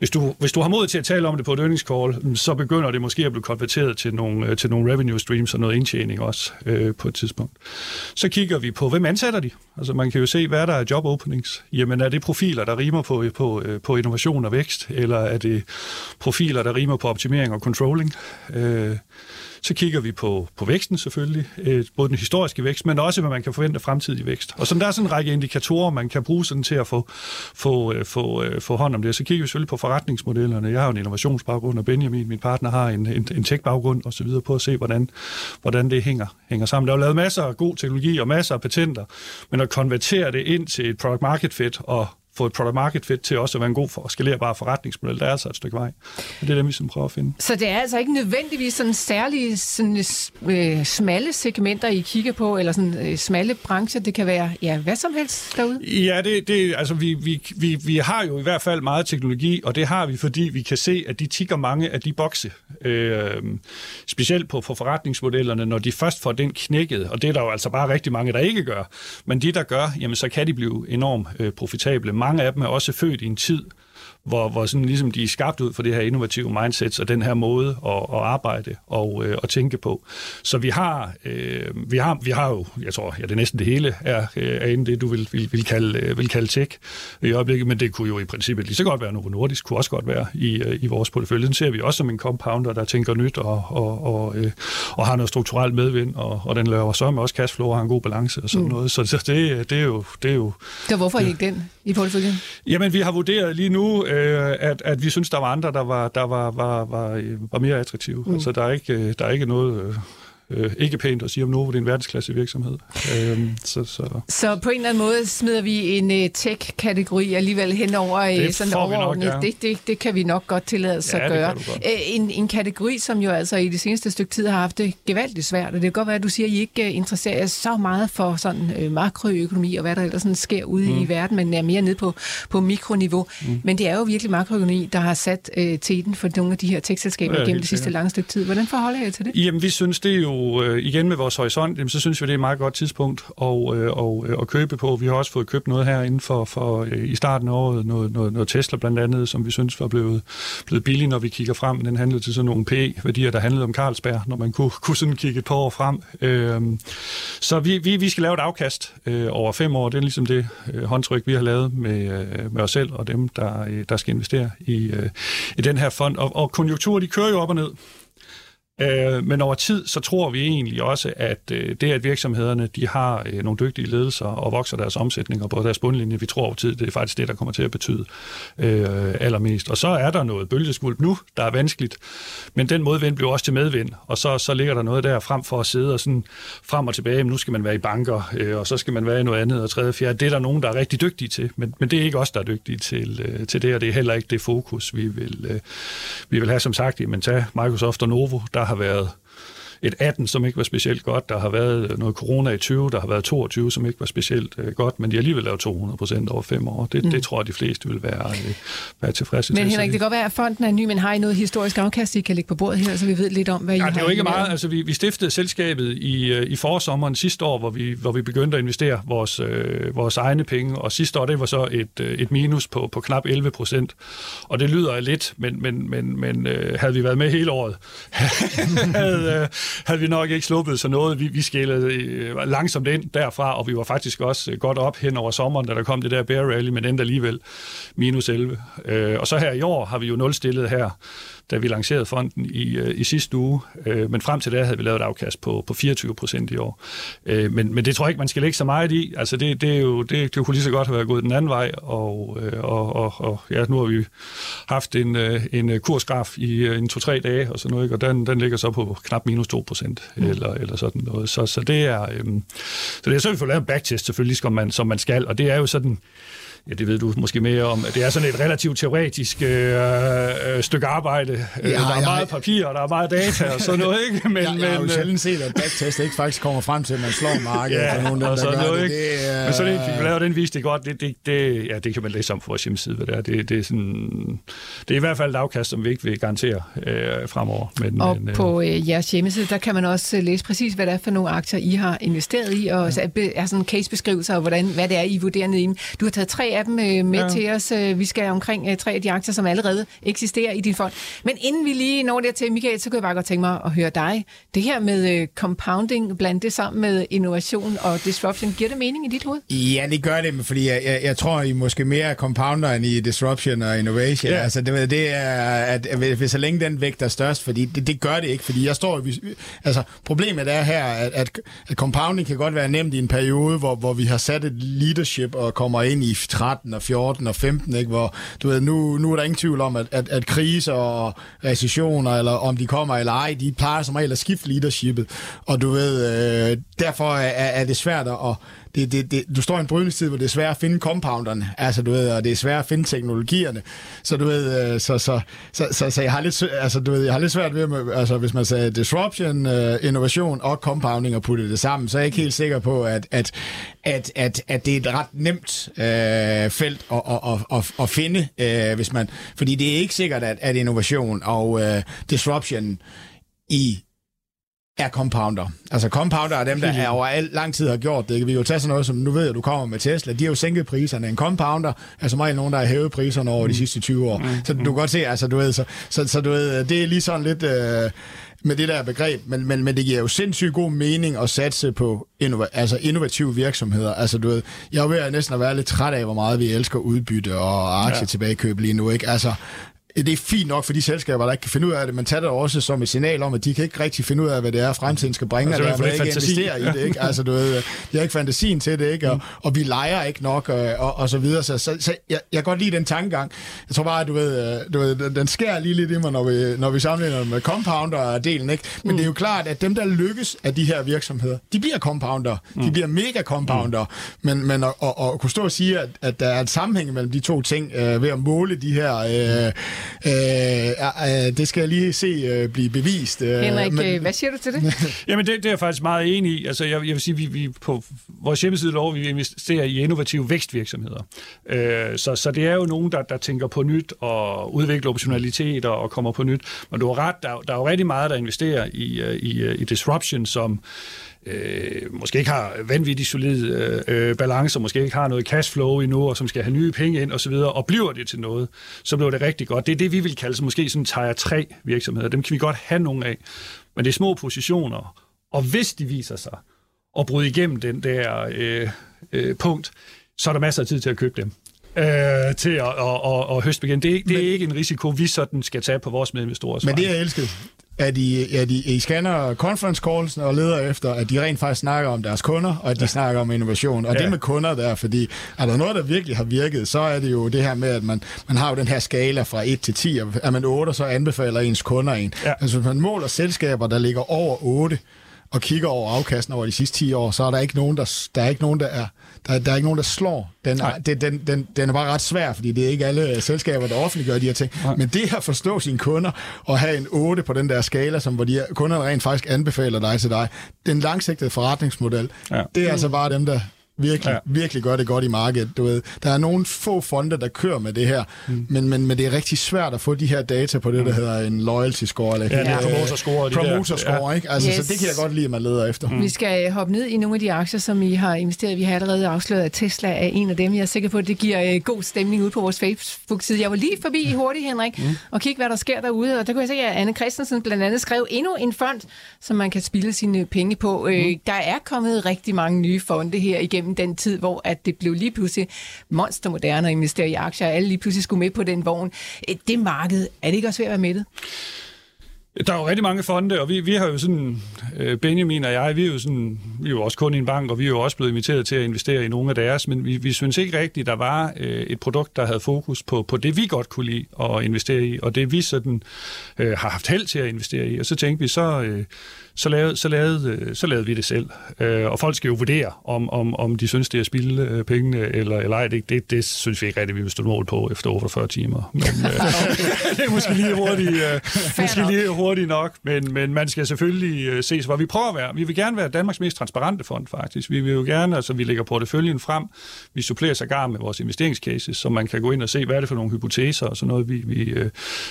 hvis du, hvis du har mod til at tale om det på et call, mm, så begynder det måske at blive konverteret til nogle, øh, til nogle revenue streams og noget indtjening også øh, på et tidspunkt. Så kigger vi på, hvem ansætter de? Altså man kan jo se, hvad der er job openings. Jamen er det profiler, der rimer på, på, øh, på innovation og vækst, eller er det profiler, der rimer på optimering og controlling? Øh, så kigger vi på, på væksten selvfølgelig, øh, både den historiske vækst, men også hvad man kan forvente af fremtidig vækst. Og så der er sådan en række indikatorer, man kan bruge sådan til at få, få, øh, få, øh, få hånd om det. Så kigger vi selvfølgelig på forretningsmodellerne. Jeg har jo en innovationsbaggrund, og Benjamin, min partner, har en, en, en tech-baggrund og så videre på at se, hvordan, hvordan det hænger, hænger sammen. Der er jo lavet masser af god teknologi og masser af patenter, men at konvertere det ind til et product market fit og få et product market fit til også at være en god for skalerbar forretningsmodel. Der er altså et stykke vej. Og det er dem, vi som prøver at finde. Så det er altså ikke nødvendigvis sådan særlige sådan, øh, smalle segmenter, I kigger på, eller sådan øh, smalle brancher. Det kan være ja, hvad som helst derude? Ja, det, det, altså, vi, vi, vi, vi har jo i hvert fald meget teknologi, og det har vi, fordi vi kan se, at de tigger mange af de bokse. Øh, specielt på, på forretningsmodellerne, når de først får den knækket, og det er der jo altså bare rigtig mange, der ikke gør. Men de, der gør, jamen, så kan de blive enormt øh, profitable mange af dem er også født i en tid, hvor, hvor sådan ligesom de er skabt ud for det her innovative mindset og den her måde at, at arbejde og øh, at tænke på. Så vi har, øh, vi har, vi har jo, jeg tror, ja, det næsten det hele er, øh, er inde det, du vil, vil, vil, kalde, øh, vil kalde tech i øjeblikket, men det kunne jo i princippet lige så godt være Novo Nordisk, kunne også godt være i, øh, i vores portefølje. Den ser vi også som en compounder, der tænker nyt og, og, og, øh, og har noget strukturelt medvind, og, og den laver så med også cashflow og har en god balance og sådan mm. noget. Så, så det, det, er jo... Det er jo så hvorfor det, ikke den i porteføljen? Jamen, vi har vurderet lige nu, øh, at, at vi synes, der var andre, der var, der var, var, var, var mere attraktive. Mm. Altså, der er ikke, der er ikke noget... Øh, øh, ikke pænt at sige om Novo, det er en verdensklasse virksomhed. Øh, så, så. så på en eller anden måde smider vi en uh, tech-kategori alligevel hen over uh, sådan overordnet. Nok, ja. det, det, det kan vi nok godt tillade os ja, at gøre. Uh, en, en kategori, som jo altså i det seneste stykke tid har haft det gevaldigt svært, og det kan godt være, at du siger, at I ikke uh, interesserer jer så meget for sådan uh, makroøkonomi og hvad der ellers sådan sker ude mm. i verden, men er mere nede på, på mikroniveau. Mm. Men det er jo virkelig makroøkonomi, der har sat uh, teten for nogle af de her tech-selskaber ja, gennem det sidste lange stykke tid. Hvordan forholder jeg til det? Jamen, vi synes, det er jo øh, igen med vores horisont, jamen, så synes vi, det er et meget godt tidspunkt at, øh, og, øh, at købe på. Vi har også fået købt noget her inden for, for øh, i starten af året, noget, noget, noget Tesla blandt andet, som vi synes var blevet, blevet billigt, når vi kigger frem. Den handlede til sådan nogle P-værdier, der handlede om Carlsberg, når man kunne, kunne sådan kigge et par år frem. Øh, så vi, vi, vi skal lave et afkast øh, over fem år. Det er ligesom det øh, håndtryk, vi har lavet med, øh, med os selv og dem, der, øh, der skal investere i, øh, i den her fond. Og, og konjunkturer, de kører jo op og ned. Øh, men over tid, så tror vi egentlig også, at øh, det, at virksomhederne de har øh, nogle dygtige ledelser og vokser deres omsætninger på deres bundlinje, vi tror over tid, det er faktisk det, der kommer til at betyde øh, allermest. Og så er der noget bølgeskvulp nu, der er vanskeligt, men den modvind bliver også til medvind, og så, så ligger der noget der frem for at sidde og sådan frem og tilbage, men nu skal man være i banker, øh, og så skal man være i noget andet og tredje og fjerde. Det er der nogen, der er rigtig dygtige til, men, men det er ikke os, der er dygtige til, øh, til det, og det er heller ikke det fokus, vi vil, øh, vi vil have som sagt. Men tag Microsoft og Novo, der har været et 18, som ikke var specielt godt. Der har været noget corona i 20, der har været 22, som ikke var specielt øh, godt, men de har alligevel lavet 200 procent over fem år. Det, mm. det tror jeg, de fleste vil være, øh, være tilfredse men, til. Men Henrik, det kan godt være, at fonden er ny, men har I noget historisk afkast, I kan lægge på bordet her, så vi ved lidt om, hvad I ja, har det er jo ikke meget. Altså, vi, vi stiftede selskabet i, øh, i forsommeren sidste år, hvor vi, hvor vi begyndte at investere vores, øh, vores egne penge, og sidste år, det var så et, øh, et minus på, på knap 11 procent. Og det lyder lidt, men, men, men, men øh, havde vi været med hele året, havde, øh, havde vi nok ikke sluppet så noget. Vi, vi skælede øh, langsomt ind derfra, og vi var faktisk også øh, godt op hen over sommeren, da der kom det der bear rally, men endte alligevel minus 11. Øh, og så her i år har vi jo nulstillet her da vi lancerede fonden i, øh, i sidste uge. Øh, men frem til det havde vi lavet et afkast på, på 24 procent i år. Øh, men, men det tror jeg ikke, man skal lægge så meget i. Altså det, det, er jo, det, det kunne lige så godt have været gået den anden vej, og, øh, og, og, og ja, nu har vi haft en, øh, en kursgraf i øh, en to-tre dage, og sådan noget, og den, den ligger så på knap minus 2 procent, mm. eller, eller sådan noget. Så, så det er, øh, så det er så, vi får lavet en backtest selvfølgelig, som man, som man skal, og det er jo sådan, ja, det ved du måske mere om, det er sådan et relativt teoretisk øh, øh, stykke arbejde. Ja, der er meget papir, og der er meget data og sådan noget, ikke? Men, ja, jeg har jo øh, sjældent set, at backtest ikke faktisk kommer frem til, at man slår markedet. Ja, nogen, der, og sådan der noget, det. ikke? Det, uh... Men så det, vi laver den viste det godt, det, det, det, ja, det kan man læse om på vores hjemmeside, hvad det er. Det, det, er sådan, det er i hvert fald et afkast, som vi ikke vil garantere øh, fremover. Men, og men, øh, på øh, jeres hjemmeside, der kan man også læse præcis, hvad det er for nogle aktier, I har investeret i, og ja. er sådan case-beskrivelser, og hvordan, hvad det er, I vurderer ned i dem. Du har taget tre af dem øh, med ja. til os. Øh, vi skal omkring øh, tre af de aktier, som allerede eksisterer i din fond. Men inden vi lige når der til, Michael, så kunne jeg bare godt tænke mig at høre dig. Det her med compounding, blandt det sammen med innovation og disruption, giver det mening i dit hoved? Ja, det gør det, fordi jeg, jeg, jeg tror, I måske mere compounder end i disruption og innovation. Ja. Altså, det, det er, at hvis så længe den vægt er størst, fordi det, det gør det ikke, fordi jeg står... Altså, problemet er her, at, at, at compounding kan godt være nemt i en periode, hvor, hvor vi har sat et leadership og kommer ind i 13 og 14 og 15, ikke? hvor du ved, nu, nu er der ingen tvivl om, at, at, at kriser og recessioner, eller om de kommer eller ej, de plejer som regel at skifte leadershipet. Og du ved, øh, derfor er, er det svært at det, det, det, du står i en brydningstid, hvor det er svært at finde compounderne, altså du ved, og det er svært at finde teknologierne. Så du ved, øh, så, så, så, så, så jeg har lidt, altså du ved, jeg har lidt svært ved, altså hvis man sagde disruption, øh, innovation og compounding og putte det sammen, så er jeg ikke helt sikker på, at, at, at, at, at det er et ret nemt øh, felt at, at, at, at, at finde, øh, hvis man, fordi det er ikke sikkert, at, at innovation og øh, disruption i er compounder. Altså compounder er dem, der er over lang tid har gjort det. Vi kan jo tage sådan noget som, nu ved jeg, at du kommer med Tesla, de har jo sænket priserne. En compounder er som regel nogen, der har hævet priserne over mm. de sidste 20 år. Mm. Så du kan godt se, altså du ved, så, så, så du ved, det er lige sådan lidt... Øh, med det der begreb, men, men, men det giver jo sindssygt god mening at satse på innova, altså innovative virksomheder. Altså, du ved, jeg er ved næsten at være lidt træt af, hvor meget vi elsker udbytte og aktietilbagekøb lige nu. Ikke? Altså, det er fint nok for de selskaber, der ikke kan finde ud af det, men tager det også som et signal om, at de kan ikke rigtig finde ud af, hvad det er, fremtiden skal bringe, altså, og derfor ikke investere i det. Ikke? Altså, du ved, de har ikke fantasien til det, ikke? Og, og vi leger ikke nok, og, og, og så videre. Så, så, så jeg, jeg kan godt lide den tankegang. Jeg tror bare, at du ved, du ved den skærer lige lidt i mig, når vi, når vi sammenligner med compounder-delen. Ikke? Men mm. det er jo klart, at dem, der lykkes af de her virksomheder, de bliver compounder. Mm. De bliver mega compounder. Mm. Men, men at, at, at kunne stå og sige, at, at der er et sammenhæng mellem de to ting, øh, ved at måle de her... Øh, Øh, øh, det skal jeg lige se øh, blive bevist. Øh, Henrik, men... Øh, hvad siger du til det? Jamen, det, det er jeg faktisk meget enig i. Altså, jeg, jeg vil sige, vi, vi på vores hjemmeside lover, vi investerer i innovative vækstvirksomheder. Øh, så, så det er jo nogen, der, der tænker på nyt og udvikler optionaliteter og kommer på nyt. Men du har ret, der, der er jo rigtig meget, der investerer i, øh, i, øh, i disruption, som øh, måske ikke har vanvittigt solid øh, øh, balance, måske ikke har noget cashflow endnu, og som skal have nye penge ind osv., og, og bliver det til noget, så bliver det rigtig godt. Det er det, vi vil kalde måske sådan tier 3 virksomheder. Dem kan vi godt have nogle af. Men det er små positioner, og hvis de viser sig at bryde igennem den der øh, øh, punkt, så er der masser af tid til at købe dem øh, til at, at, at, at høste igen. Det, det er men, ikke en risiko, vi sådan skal tage på vores medinvestorer. Men det er elsket at I, at I, I scanner conference calls og leder efter, at de rent faktisk snakker om deres kunder, og at de ja. snakker om innovation. Og ja. det med kunder der, fordi er der noget, der virkelig har virket, så er det jo det her med, at man, man har jo den her skala fra 1 til 10, og er man 8, så anbefaler ens kunder en. Ja. Altså hvis man måler selskaber, der ligger over 8, og kigger over afkasten over de sidste 10 år, så er der ikke nogen, der, der, er, ikke nogen, der er der, der er ikke nogen, der slår. Den er, den, den, den, den er bare ret svær, fordi det er ikke alle selskaber, der offentliggør de her ting. Nej. Men det at forstå sine kunder og have en 8 på den der skala, som hvor de kunderne rent faktisk anbefaler dig til dig, den langsigtede forretningsmodel, ja. det er mm. altså bare dem, der virkelig, ja. virkelig gør det godt i markedet. Du ved, der er nogle få fonde, der kører med det her, mm. men, men, men det er rigtig svært at få de her data på det, mm. der hedder en loyalty score. Eller ja, det promoter score. De promoter score, ja. ikke? Altså, yes. Så det kan jeg godt lide, at man leder efter. Mm. Vi skal hoppe ned i nogle af de aktier, som I har investeret. Vi har allerede afsløret, at Tesla er en af dem. Jeg er sikker på, at det giver uh, god stemning ud på vores Facebook-side. Jeg var lige forbi hurtigt, Henrik, mm. og kigge, hvad der sker derude. Og der kunne jeg se, at Anne Christensen blandt andet skrev endnu en fond, som man kan spille sine penge på. Øh, mm. Der er kommet rigtig mange nye fonde her igennem den tid, hvor at det blev lige pludselig monstermoderne at investere i aktier, og alle lige pludselig skulle med på den vogn. Øh, det marked, er det ikke også ved at være med det? Der er jo rigtig mange fonde, og vi, vi har jo sådan, øh, Benjamin og jeg, vi er jo sådan, vi er jo også kun i en bank, og vi er jo også blevet inviteret til at investere i nogle af deres, men vi, vi synes ikke rigtigt, der var øh, et produkt, der havde fokus på, på det, vi godt kunne lide at investere i, og det vi sådan øh, har haft held til at investere i. Og så tænkte vi, så, øh, så lavede, så lavede, øh, så lavede vi det selv. Øh, og folk skal jo vurdere, om, om, om de synes, det er at spilde øh, pengene eller, eller ej. Det, det, det synes vi ikke rigtigt, vi vil stå mål på efter 48 timer. Men, øh, det er måske lige hurtigt, øh, måske lige hurtigt nok, men, men man skal selvfølgelig øh, se, hvor vi prøver at være. Vi vil gerne være Danmarks mest transparente fond, faktisk. Vi vil jo gerne, altså vi lægger porteføljen frem, vi supplerer sig med vores investeringscases, så man kan gå ind og se, hvad er det for nogle hypoteser og sådan noget, vi, vi, øh,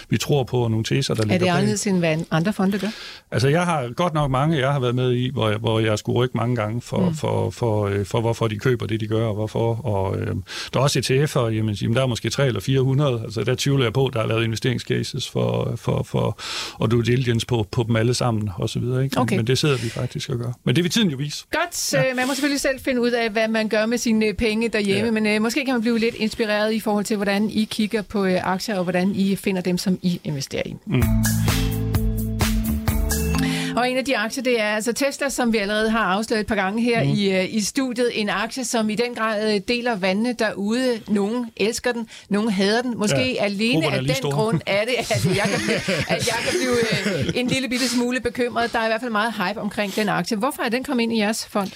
vi tror på, og nogle teser, der ligger Er det anderledes end hvad andre fonde gør? Altså jeg har godt godt nok mange, jeg har været med i, hvor jeg, hvor jeg skulle rykke mange gange for, mm. for, for, øh, for, hvorfor de køber det, de gør, og hvorfor. Og, øh, der er også ETF'er, jamen, jamen, der er måske 3 eller 400, altså der tvivler jeg på, der er lavet investeringscases for, for, for og due diligence på, på dem alle sammen, og så videre. Ikke? Okay. Men det sidder vi faktisk og gør. Men det vil tiden jo vise. Godt, ja. øh, man må selvfølgelig selv finde ud af, hvad man gør med sine penge derhjemme, ja. men øh, måske kan man blive lidt inspireret i forhold til, hvordan I kigger på øh, aktier, og hvordan I finder dem, som I investerer i. Mm. Og en af de aktier, det er altså Tesla, som vi allerede har afsløret et par gange her mm. i, uh, i studiet. En aktie, som i den grad uh, deler vandene derude. Nogle elsker den, nogle hader den. Måske ja, alene af den store. grund er det, at jeg kan, at jeg kan blive uh, en lille bitte smule bekymret. Der er i hvert fald meget hype omkring den aktie. Hvorfor er den kommet ind i jeres fond?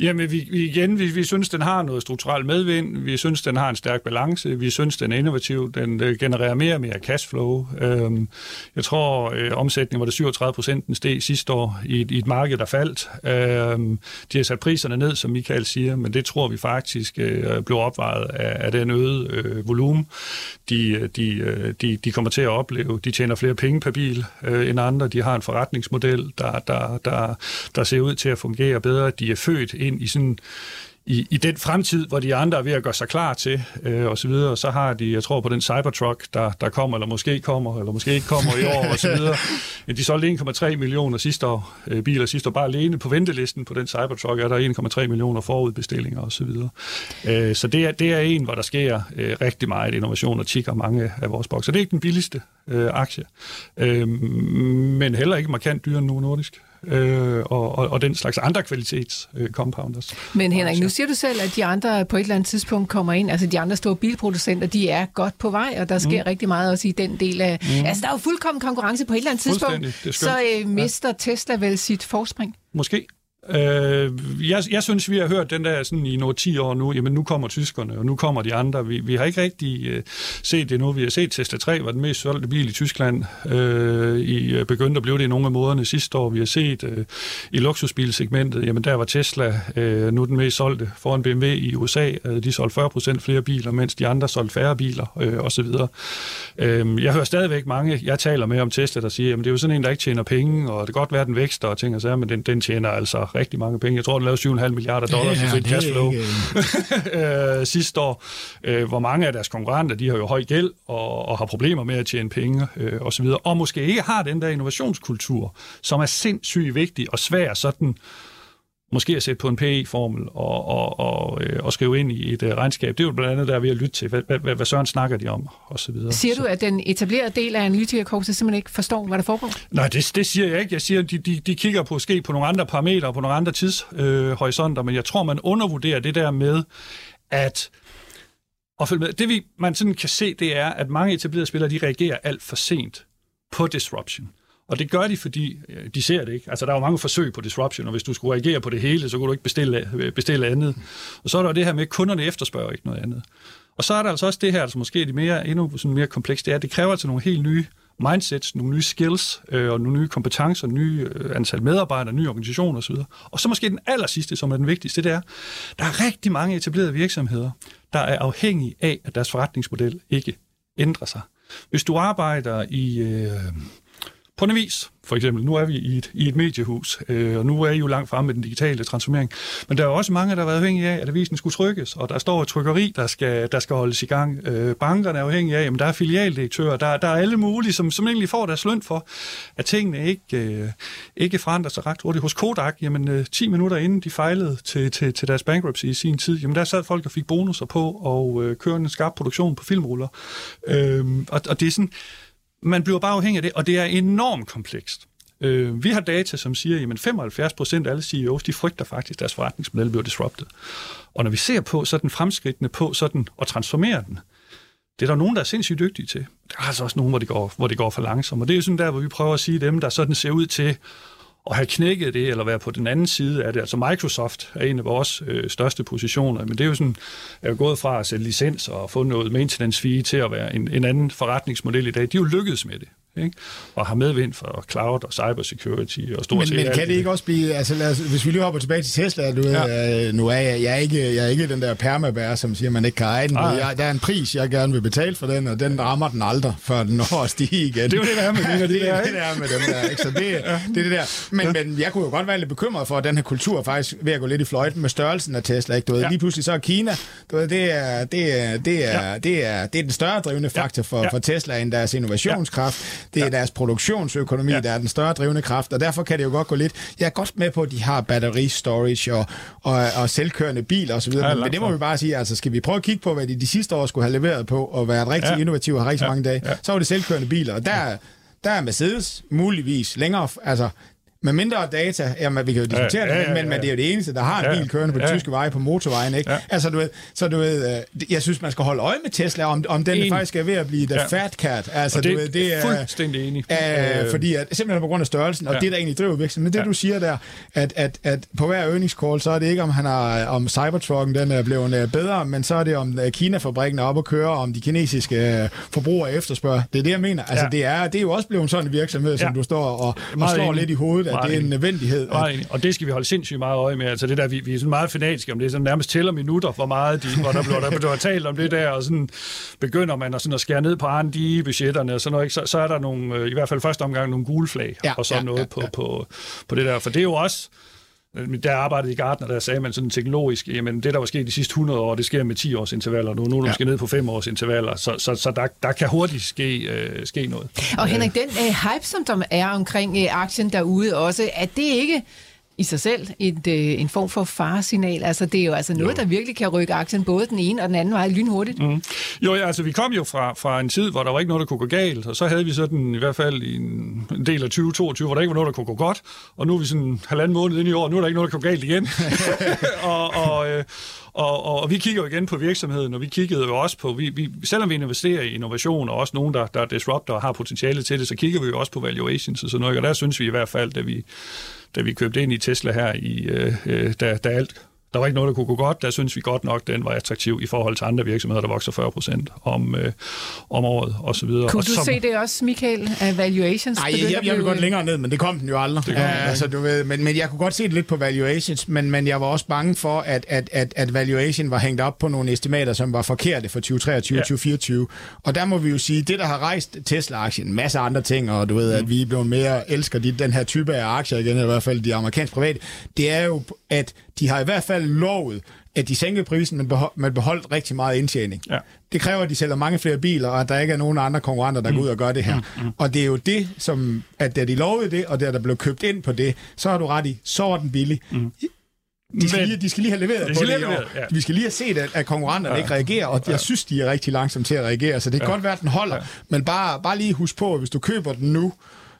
Jamen vi, vi, igen, vi, vi synes, den har noget strukturelt medvind. Vi synes, den har en stærk balance. Vi synes, den er innovativ. Den genererer mere og mere cashflow. Øhm, jeg tror, øh, omsætningen var det 37 procent, den steg sidste sidste år i, i et marked, der faldt. Øh, de har sat priserne ned, som Michael siger, men det tror vi faktisk øh, blev opvejet af, af den øgede øh, volumen. De, øh, de, øh, de, de kommer til at opleve, de tjener flere penge per bil øh, end andre. De har en forretningsmodel, der, der, der, der ser ud til at fungere bedre. De er født ind i sådan i, i den fremtid, hvor de andre er ved at gøre sig klar til, øh, og så videre. Så har de, jeg tror på den Cybertruck, der, der kommer, eller måske kommer, eller måske ikke kommer i år, og så videre. De solgte 1,3 millioner sidste år, øh, biler sidste år. Bare alene på ventelisten på den Cybertruck er der 1,3 millioner forudbestillinger, og så videre. Øh, så det er, det er en, hvor der sker øh, rigtig meget innovation, og tigger mange af vores bokser. Det er ikke den billigste øh, aktie, øh, men heller ikke markant dyrere end nu nordisk øh, og, og, og den slags andre kvalitets øh, compounders. Men Henrik, nu siger du selv, at de andre på et eller andet tidspunkt kommer ind, altså de andre store bilproducenter, de er godt på vej, og der sker mm. rigtig meget også i den del af... Mm. Altså der er jo fuldkommen konkurrence på et eller andet tidspunkt, så øh, mister ja. Tesla vel sit forspring? Måske. Øh, jeg, jeg synes, vi har hørt den der sådan i nogle 10 år nu, jamen nu kommer tyskerne, og nu kommer de andre. Vi, vi har ikke rigtig øh, set det nu. Vi har set Tesla 3 var den mest solgte bil i Tyskland. Øh, I øh, begyndte at blive det i nogle af måderne sidste år. Vi har set øh, i luksusbilsegmentet, jamen der var Tesla øh, nu den mest solgte foran BMW i USA. Øh, de solgte 40% flere biler, mens de andre solgte færre biler øh, osv. Øh, jeg hører stadigvæk mange, jeg taler med om Tesla, der siger, jamen det er jo sådan en, der ikke tjener penge, og det kan godt være, den vækster og ting og så, men den, den tjener altså rigtig mange penge. Jeg tror, den lavede 7,5 milliarder dollars ja, i cash flow øh, sidste år. Øh, hvor mange af deres konkurrenter, de har jo høj gæld og, og har problemer med at tjene penge øh, osv. Og måske ikke har den der innovationskultur, som er sindssygt vigtig og svær sådan måske at sætte på en PE-formel og, og, og, øh, og skrive ind i et uh, regnskab. Det er jo blandt andet der ved at lytte til, hvad, hvad, hvad Søren snakker de om, og så videre. Siger du, at den etablerede del af analytikerkorpset simpelthen ikke forstår, hvad der foregår? Nej, det, det siger jeg ikke. Jeg siger, at de, de, de kigger på, ske på nogle andre parametre og på nogle andre tidshorisonter, øh, men jeg tror, man undervurderer det der med, at og med. Det vi, man sådan kan se, det er, at mange etablerede spillere, de reagerer alt for sent på disruption. Og det gør de, fordi øh, de ser det ikke. Altså, der er jo mange forsøg på disruption, og hvis du skulle reagere på det hele, så kunne du ikke bestille, øh, bestille andet. Og så er der det her med, at kunderne efterspørger ikke noget andet. Og så er der altså også det her, altså måske er det mere, endnu sådan mere komplekst, det er, at det kræver altså nogle helt nye mindsets, nogle nye skills øh, og nogle nye kompetencer, nye øh, antal medarbejdere, nye organisationer osv. Og så måske den aller sidste, som er den vigtigste, det er, der er rigtig mange etablerede virksomheder, der er afhængige af, at deres forretningsmodel ikke ændrer sig. Hvis du arbejder i... Øh, på en vis, for eksempel. Nu er vi i et, i et mediehus, øh, og nu er I jo langt fremme med den digitale transformering. Men der er også mange, der har været afhængige af, at avisen skulle trykkes, og der står et trykkeri, der skal, der skal holdes i gang. Øh, bankerne er afhængige af, at der er filialdirektører, der, der er alle mulige, som, som egentlig får deres løn for, at tingene ikke, øh, ikke forandrer sig ret hurtigt. Hos Kodak, jamen øh, 10 minutter inden de fejlede til, til, til deres bankruptcy i sin tid, jamen der sad folk, der fik bonusser på og øh, kørende skarp produktion på filmruller. Øh, og, og det er sådan man bliver bare afhængig af det, og det er enormt komplekst. Øh, vi har data, som siger, at 75 procent af alle CEOs, de frygter faktisk, at deres forretningsmodel bliver disrupted. Og når vi ser på sådan fremskridtene på sådan at transformere den, det er der nogen, der er sindssygt dygtige til. Der er altså også nogen, hvor det går, hvor det går for langsomt. Og det er jo sådan der, hvor vi prøver at sige dem, der sådan ser ud til at have knækket det, eller være på den anden side af det. Altså Microsoft er en af vores øh, største positioner, men det er jo sådan, er jo gået fra at sælge licens og få noget maintenance fee til at være en, en anden forretningsmodel i dag. De er jo lykkedes med det ikke? og har medvind for cloud og cybersecurity og stort men, set Men kan det ikke også blive, altså lad os, hvis vi lige hopper tilbage til Tesla, du ja. øh, nu er jeg, jeg, er ikke, jeg er ikke den der permabær, som siger, man ikke kan eje den. Ah, ja. jeg, der er en pris, jeg gerne vil betale for den, og den rammer den aldrig, før den når at stige igen. Det er jo det, der er med det, det, er, det, der er med dem der. Ikke? Så det, ja. det er det der. Men, men jeg kunne jo godt være lidt bekymret for, at den her kultur faktisk ved at gå lidt i fløjten med størrelsen af Tesla. Ikke? Du ved, ja. Lige pludselig så er Kina, du ved, det, er, det, er, det, er, ja. det, er, det er den større drivende faktor for, ja. for Tesla end deres innovationskraft. Det er ja. deres produktion produktionsøkonomi, ja. der er den større drivende kraft, og derfor kan det jo godt gå lidt... Jeg er godt med på, at de har batteri storage og, og, og selvkørende biler osv., ja, men det må vi bare sige, altså skal vi prøve at kigge på, hvad de de sidste år skulle have leveret på, og være rigtig ja. innovative og have rigtig ja. mange dage, ja. så var det selvkørende biler, og der, der er Mercedes muligvis længere, altså med mindre data, jamen vi kan jo diskutere ja, ja, ja, ja. det, men, men det er jo det eneste, der har en bil kørende på de ja. tyske veje på motorvejen, ikke? Ja. Altså du ved, så du ved, øh, jeg synes man skal holde øje med Tesla, om, om den faktisk er ved at blive the ja. fat cat. Altså og det, du ved, det er fuldstændig enig. Øh, fordi at, simpelthen på grund af størrelsen, og ja. det der egentlig driver virksomheden. Men det ja. du siger der, at, at, at på hver earnings call, så er det ikke om han har, om Cybertrucken den er blevet øh, bedre, men så er det om Kina-fabrikken er oppe at køre, om de kinesiske forbrugere efterspørger. Det er det, jeg mener. Altså ja. det, er, det er jo også blevet sådan en virksomhed, som ja. du står og, og slår lidt i hovedet at det er en nødvendighed. At... Og det skal vi holde sindssygt meget øje med. Altså det der, vi, vi er sådan meget fanatiske om det, sådan nærmest tæller minutter, hvor meget de, hvor der bliver, der bliver talt om det der, og sådan begynder man at, sådan at skære ned på de budgetterne, og sådan noget, så, så er der nogle, øh, i hvert fald første omgang nogle gule flag, ja, og sådan ja, noget ja, ja. På, på, på det der. For det er jo også, der arbejdede i Gardner, der sagde man sådan teknologisk, jamen det, der var sket de sidste 100 år, det sker med 10 års intervaller nu. Nu er ja. skal ned på 5 års intervaller, så, så, så der, der kan hurtigt ske, øh, ske noget. Og Henrik, den øh, hype, som der er omkring øh, aktien derude også, at det ikke i sig selv et, øh, en form for faresignal. Altså, det er jo altså noget, jo. der virkelig kan rykke aktien både den ene og den anden vej lynhurtigt. Mm. Jo, ja, altså vi kom jo fra, fra en tid, hvor der var ikke noget, der kunne gå galt, og så havde vi sådan i hvert fald i en, en del af 2022, hvor der ikke var noget, der kunne gå godt, og nu er vi sådan halvanden måned ind i år, og nu er der ikke noget, der kunne gå galt igen. og, og, øh, og, og, og vi kigger jo igen på virksomheden, og vi kiggede jo også på, vi, vi, selvom vi investerer i innovation, og også nogen, der, der er disruptor og har potentiale til det, så kigger vi jo også på valuations og sådan noget, og der synes vi i hvert fald, at vi da vi købte ind i Tesla her, i, øh, øh da, da alt der var ikke noget, der kunne gå godt. Der synes vi godt nok, den var attraktiv i forhold til andre virksomheder, der vokser 40 procent om, øh, om året osv. Kunne og du som... se det også, Michael, af valuations? Nej, jeg, jeg, jeg vil godt længere ned, men det kom den jo aldrig. Det kom, uh, altså, du ved, men, men jeg kunne godt se det lidt på valuations, men, men jeg var også bange for, at, at, at, at valuation var hængt op på nogle estimater, som var forkerte for 2023 og ja. 2024. Og der må vi jo sige, det der har rejst Tesla-aktien, en masse andre ting, og du ved, mm. at vi er blevet mere elsker de, den her type af aktier igen, i hvert fald de amerikanske private, det er jo, at de har i hvert fald lovet, at de sænkede prisen, men, behold, men beholdt rigtig meget indtjening. Ja. Det kræver, at de sælger mange flere biler, og at der ikke er nogen andre konkurrenter, der mm. går ud og gør det her. Mm. Mm. Og det er jo det, som, at da de lovede det, og da der blev købt ind på det, så har du ret i, så var den billig. Mm. De skal, men, lige, de skal lige have leveret de på det leveret, ja. Vi skal lige have set, at, at konkurrenterne ja. ikke reagerer, og jeg synes, de er rigtig langsomt til at reagere, så det kan ja. godt være, at den holder, ja. men bare, bare lige husk på, at hvis du køber den nu,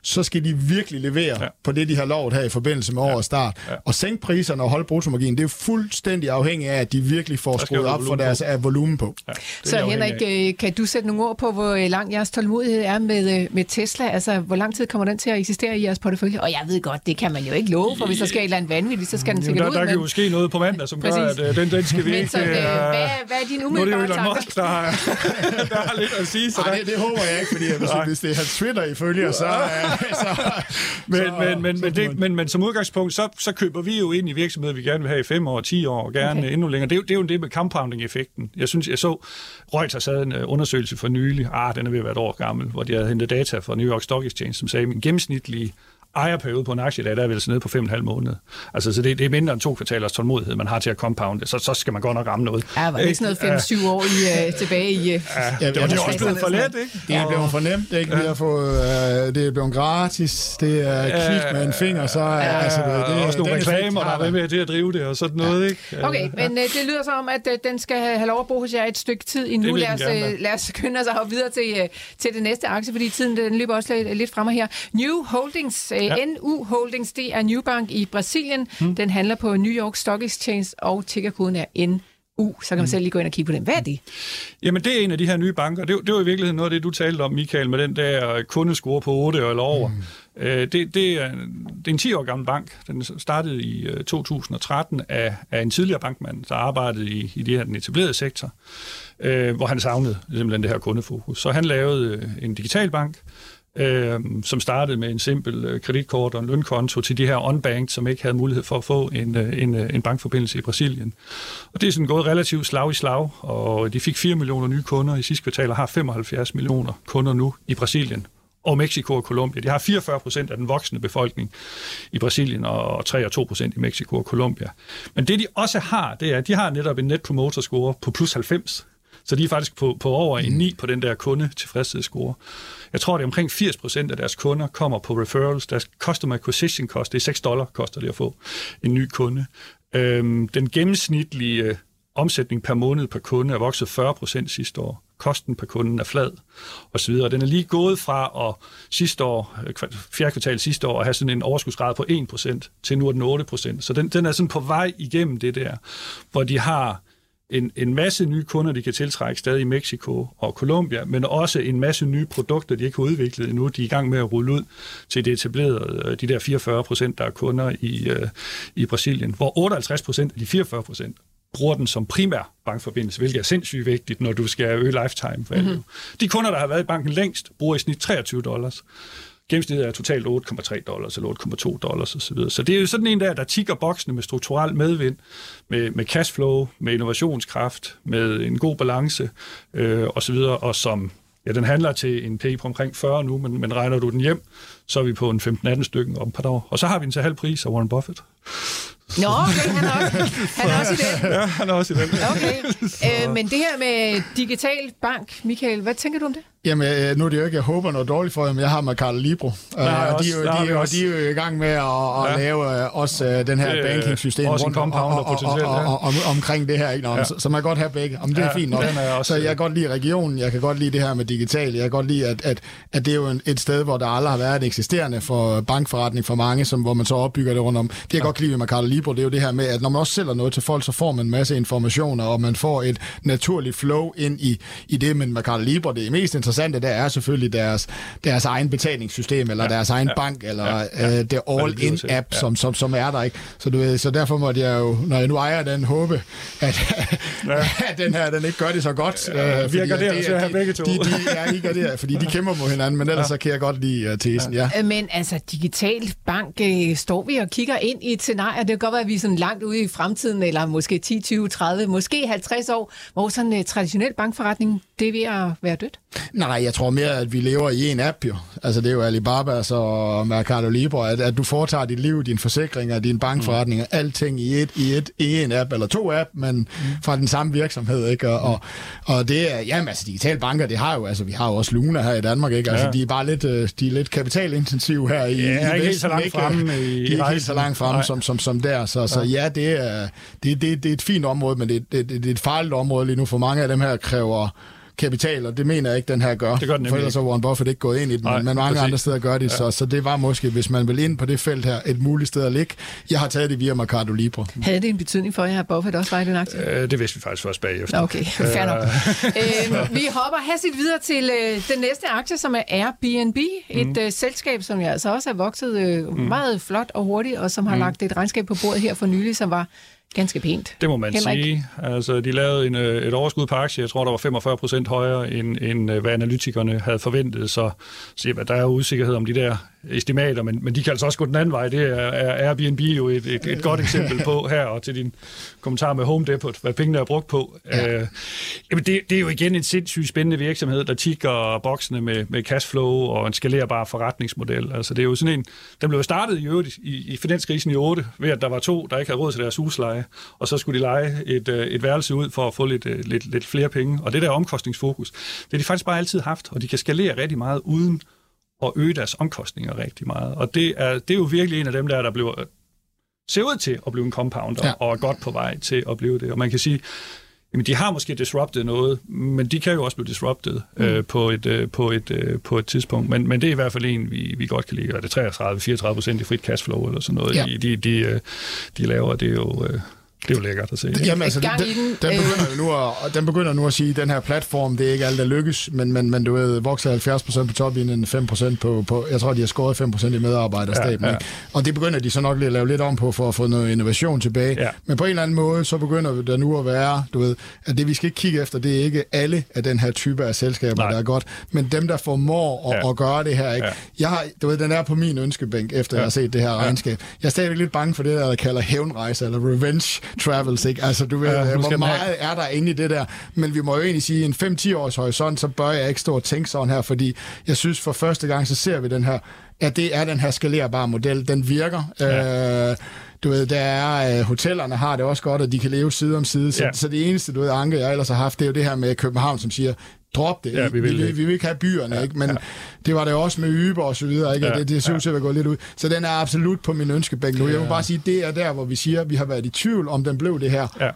så skal de virkelig levere ja. på det, de har lovet her i forbindelse med årets start. Ja. Og sænke priserne og holde bruttomarginen, det er fuldstændig afhængigt af, at de virkelig får skruet op for deres på. volumen på. Ja, så Henrik, øh, kan du sætte nogle ord på, hvor øh, lang jeres tålmodighed er med, øh, med Tesla? Altså, hvor lang tid kommer den til at eksistere i jeres portefølje? Og jeg ved godt, det kan man jo ikke love, for hvis der sker et eller andet vanvittigt, så skal den sikkert der, ud. Der kan jo ske noget på mandag, som gør, at den, den skal vi ikke... Så, uh, hvad, hvad er din umiddelbare tanker? Nu er det jo Musk, der har, der har lidt at sige. Så Ej, det, det håber jeg ikke, fordi hvis, hvis det er hans Twitter i følger, så, så, men, så, men, men, så men, det, men, men som udgangspunkt, så, så køber vi jo ind i virksomheder, vi gerne vil have i fem år, 10 år, og gerne okay. endnu længere. Det, er, det er jo det med compounding-effekten. Jeg synes, jeg så Reuters havde en uh, undersøgelse for nylig, ah, den er ved at være et år gammel, hvor de havde hentet data fra New York Stock Exchange, som sagde, at min gennemsnitlige ejerperiode på en aktie, der er vel nede på 5,5 måneder. Altså, så det, det er mindre end to kvartalers tålmodighed, man har til at compounde Så, så skal man godt nok ramme noget. Ja, var det ikke sådan noget 5-7 år i, uh, tilbage i... Uh, ja, det var det også blevet for let, ikke? Det er blevet for nemt, ikke? Vi har fået, uh, det er blevet gratis, det er klik med en finger, så er ja, altså, det, det, er også nogle reklamer, der er med til at drive det, og sådan noget, ikke? Okay, men uh, det lyder som om, at uh, den skal have lov at bruge hos jer et stykke tid endnu. Lad os, uh, lad os skynde os videre til, uh, til det næste aktie, fordi tiden den løber også lidt, lidt fremme her. New Holdings, uh, ja. NU Holdings, det er Newbank i Brasilien. Hmm. Den handler på New York Stock Exchange, og tickerkoden er N U, så kan man mm. selv lige gå ind og kigge på den. Hvad er det? Jamen, det er en af de her nye banker. Det, det var i virkeligheden noget af det, du talte om, Michael, med den der kundescore på 8 eller over. Mm. Øh, det, det, er, det er en 10 år gammel bank. Den startede i 2013 øh, af, af en tidligere bankmand, der arbejdede i, i det her, den etablerede sektor, øh, hvor han savnede simpelthen det her kundefokus. Så han lavede øh, en digital bank, øh, som startede med en simpel øh, kreditkort og en lønkonto til de her unbanked, som ikke havde mulighed for at få en, øh, en, øh, en bankforbindelse i Brasilien. Og det er sådan gået relativt slag i slag, og de fik 4 millioner nye kunder i sidste kvartal og har 75 millioner kunder nu i Brasilien og Mexico og Colombia. De har 44 procent af den voksne befolkning i Brasilien og 3-2 procent i Mexico og Colombia. Men det de også har, det er, at de har netop en net promoter score på plus 90. Så de er faktisk på, på over en 9 på den der kunde tilfredshedsscore. Jeg tror, det er omkring 80 procent af deres kunder kommer på referrals. Deres customer acquisition cost, det er 6 dollar, koster det at få en ny kunde. Øhm, den gennemsnitlige øh, omsætning per måned per kunde er vokset 40 procent sidste år. Kosten per kunde er flad, og så videre. Den er lige gået fra at sidste år, øh, fjerde kvartal sidste år, at have sådan en overskudsgrad på 1 procent, til nu er den 8 procent. Så den, den er sådan på vej igennem det der, hvor de har en, en masse nye kunder, de kan tiltrække stadig i Mexico og Colombia, men også en masse nye produkter, de ikke har udviklet endnu. De er i gang med at rulle ud til det etablerede, øh, de der 44 procent, der er kunder i, uh, i Brasilien, hvor 58 procent af de 44 procent bruger den som primær bankforbindelse, hvilket er sindssygt vigtigt, når du skal øge lifetime value. Mm-hmm. De kunder, der har været i banken længst, bruger i snit 23 dollars gennemsnittet er totalt 8,3 dollars eller 8,2 dollars osv. Så, så det er jo sådan en der, der tigger boksene med strukturel medvind, med, med cashflow, med innovationskraft, med en god balance øh, osv., og som Ja, den handler til en PE på omkring 40 nu, men, men regner du den hjem, så er vi på en 15-18 stykken om et par år. Og så har vi den til halv pris af Warren Buffett. Nå, okay, han er også, han er også i den. Ja, han er også i den. Okay. Øh, men det her med digital bank, Michael, hvad tænker du om det? Jamen, øh, nu er det jo ikke, jeg håber noget dårligt for dem. Jeg har. Uh, de, er jo, de, er jo, de er jo i gang med at, at ja. lave uh, også uh, den her banking-system rundt om, og, og, og, og, og, omkring det her. Ikke? Nå, ja. så, så man kan godt have begge. Om det ja, er fint nok. Er også, så jeg kan godt lide regionen. Jeg kan godt lide det her med digital. Jeg kan godt lide, at, at, at det er jo en, et sted, hvor der aldrig har været en eksisterende for bankforretning for mange, som, hvor man så opbygger det rundt om. Det jeg ja. godt lide med Mercado Libre, det er jo det her med, at når man også sælger noget til folk, så får man en masse informationer, og man får et naturligt flow ind i, i det, men Mercado Libre, det mest interessante, der er selvfølgelig deres, deres egen betalingssystem, eller ja, deres egen ja, bank, eller ja, ja, uh, det all-in-app, ja. som, som, som er der, ikke? Så, du ved, så derfor måtte jeg jo, når jeg nu ejer den, håbe, at, ja. at den her, den ikke gør det så godt. Ja, uh, vi har garderet til at have begge to. De, de, er ikke garderet, fordi de kæmper mod hinanden, men ellers ja. så kan jeg godt lide uh, tesen, ja. ja. Men altså, digital bank, øh, står vi og kigger ind i et scenarie, det kan godt være, at vi er sådan langt ude i fremtiden, eller måske 10, 20, 30, måske 50 år, hvor sådan en uh, traditionel bankforretning, det er ved at være dødt? Nej, jeg tror mere, at vi lever i en app jo. Altså det er jo Alibaba og Mercado Libre, at, at du foretager dit liv, din forsikringer, din bankforretning, mm. alting i et, i et i en app, eller to app, men mm. fra den samme virksomhed, ikke? Og, og, og det er, jamen altså digitale banker, det har jo, altså vi har jo også Luna her i Danmark, ikke? Altså ja. de er bare lidt, øh, de er lidt kapitalintensive her i, ja, i ikke helt så langt fremme i, de er ikke helt så langt fremme som, som, som der, så, så ja, det er, det, det, det er et fint område, men det, det, det, det er et farligt område lige nu, for mange af dem her kræver kapital, og det mener jeg ikke, den her gør. Det gør den for ellers har Warren Buffett ikke gået ind i den, Nej, men mange præcis. andre steder gør det, ja. så, så det var måske, hvis man vil ind på det felt her, et muligt sted at ligge. Jeg har taget det via Mercado Libre. Havde det en betydning for jer, at Buffett også var i den aktie? Øh, det vidste vi faktisk først bagefter. Okay, fair nok. øh, vi hopper hastigt videre til øh, den næste aktie, som er Airbnb, et mm. øh, selskab, som jeg altså også er vokset øh, mm. meget flot og hurtigt, og som har mm. lagt et regnskab på bordet her for nylig, som var ganske pænt. Det må man Henrik. sige. Altså, de lavede en, øh, et overskud på aktie, jeg tror, der var 45 procent højere, end, end øh, hvad analytikerne havde forventet, så, så der er usikkerhed om de der estimater, men, men de kan altså også gå den anden vej. Det er, er Airbnb jo et, et, et godt eksempel på her, og til din kommentar med Home Depot, hvad pengene er brugt på. Ja. Øh, jamen det, det er jo igen en sindssygt spændende virksomhed, der tigger boksene med, med cashflow og en skalerbar forretningsmodel. Altså det er jo sådan en, den blev startet i øvrigt i, i finanskrisen i 8, ved at der var to, der ikke havde råd til deres husleje, og så skulle de lege et, øh, et værelse ud for at få lidt, øh, lidt, lidt flere penge. Og det der omkostningsfokus, det har de faktisk bare altid haft, og de kan skalere rigtig meget uden at øge deres omkostninger rigtig meget. Og det er, det er jo virkelig en af dem der, der bliver ser ud til at blive en compounder, ja. og er godt på vej til at blive det. Og man kan sige, jamen de har måske disrupted noget, men de kan jo også blive disrupted mm. øh, på, et, øh, på, et, øh, på et tidspunkt. Men, men det er i hvert fald en, vi, vi godt kan lide. Er det 33-34 procent i frit cashflow eller sådan noget, ja. de, de, de, øh, de laver. Det er jo... Øh, det er jo lækkert at se. Jamen, altså, den, den, den, begynder jo nu at, den begynder nu at sige, at den her platform, det er ikke alt, der lykkes, men, men, men du ved, vokser 70% på toplinjen, 5% på, på, jeg tror, de har skåret 5% i medarbejderstaben. Ja, ja. Ikke? Og det begynder de så nok lige at lave lidt om på, for at få noget innovation tilbage. Ja. Men på en eller anden måde, så begynder der nu at være, du ved, at det vi skal ikke kigge efter, det er ikke alle af den her type af selskaber, Nej. der er godt, men dem, der formår at, ja. at gøre det her. Ikke? Ja. Jeg har, du ved, den er på min ønskebænk, efter ja. jeg har set det her regnskab. Jeg er stadigvæk lidt bange for det, der, der kalder hævnrejse, eller revenge travels, ikke? Altså, du ved, ja, hvor meget have... er der inde i det der? Men vi må jo egentlig sige, en 5-10 års horisont, så bør jeg ikke stå og tænke sådan her, fordi jeg synes for første gang, så ser vi den her, at det er den her skalerbare model. Den virker. Ja. Øh, du ved, der er, øh, hotellerne har det også godt, at de kan leve side om side. Så, ja. så det eneste, du ved, Anke, jeg ellers har haft, det er jo det her med København, som siger, drop det. Ja, vi, vil, vi, vi, vi vil ikke have byerne, ja, ikke? men ja. det var det også med Yber og så videre, ikke? Ja, det, det synes ja. jeg vil gå lidt ud. Så den er absolut på min ønskebænk nu. Jeg vil bare sige, det er der, hvor vi siger, at vi har været i tvivl, om den blev det her. Ja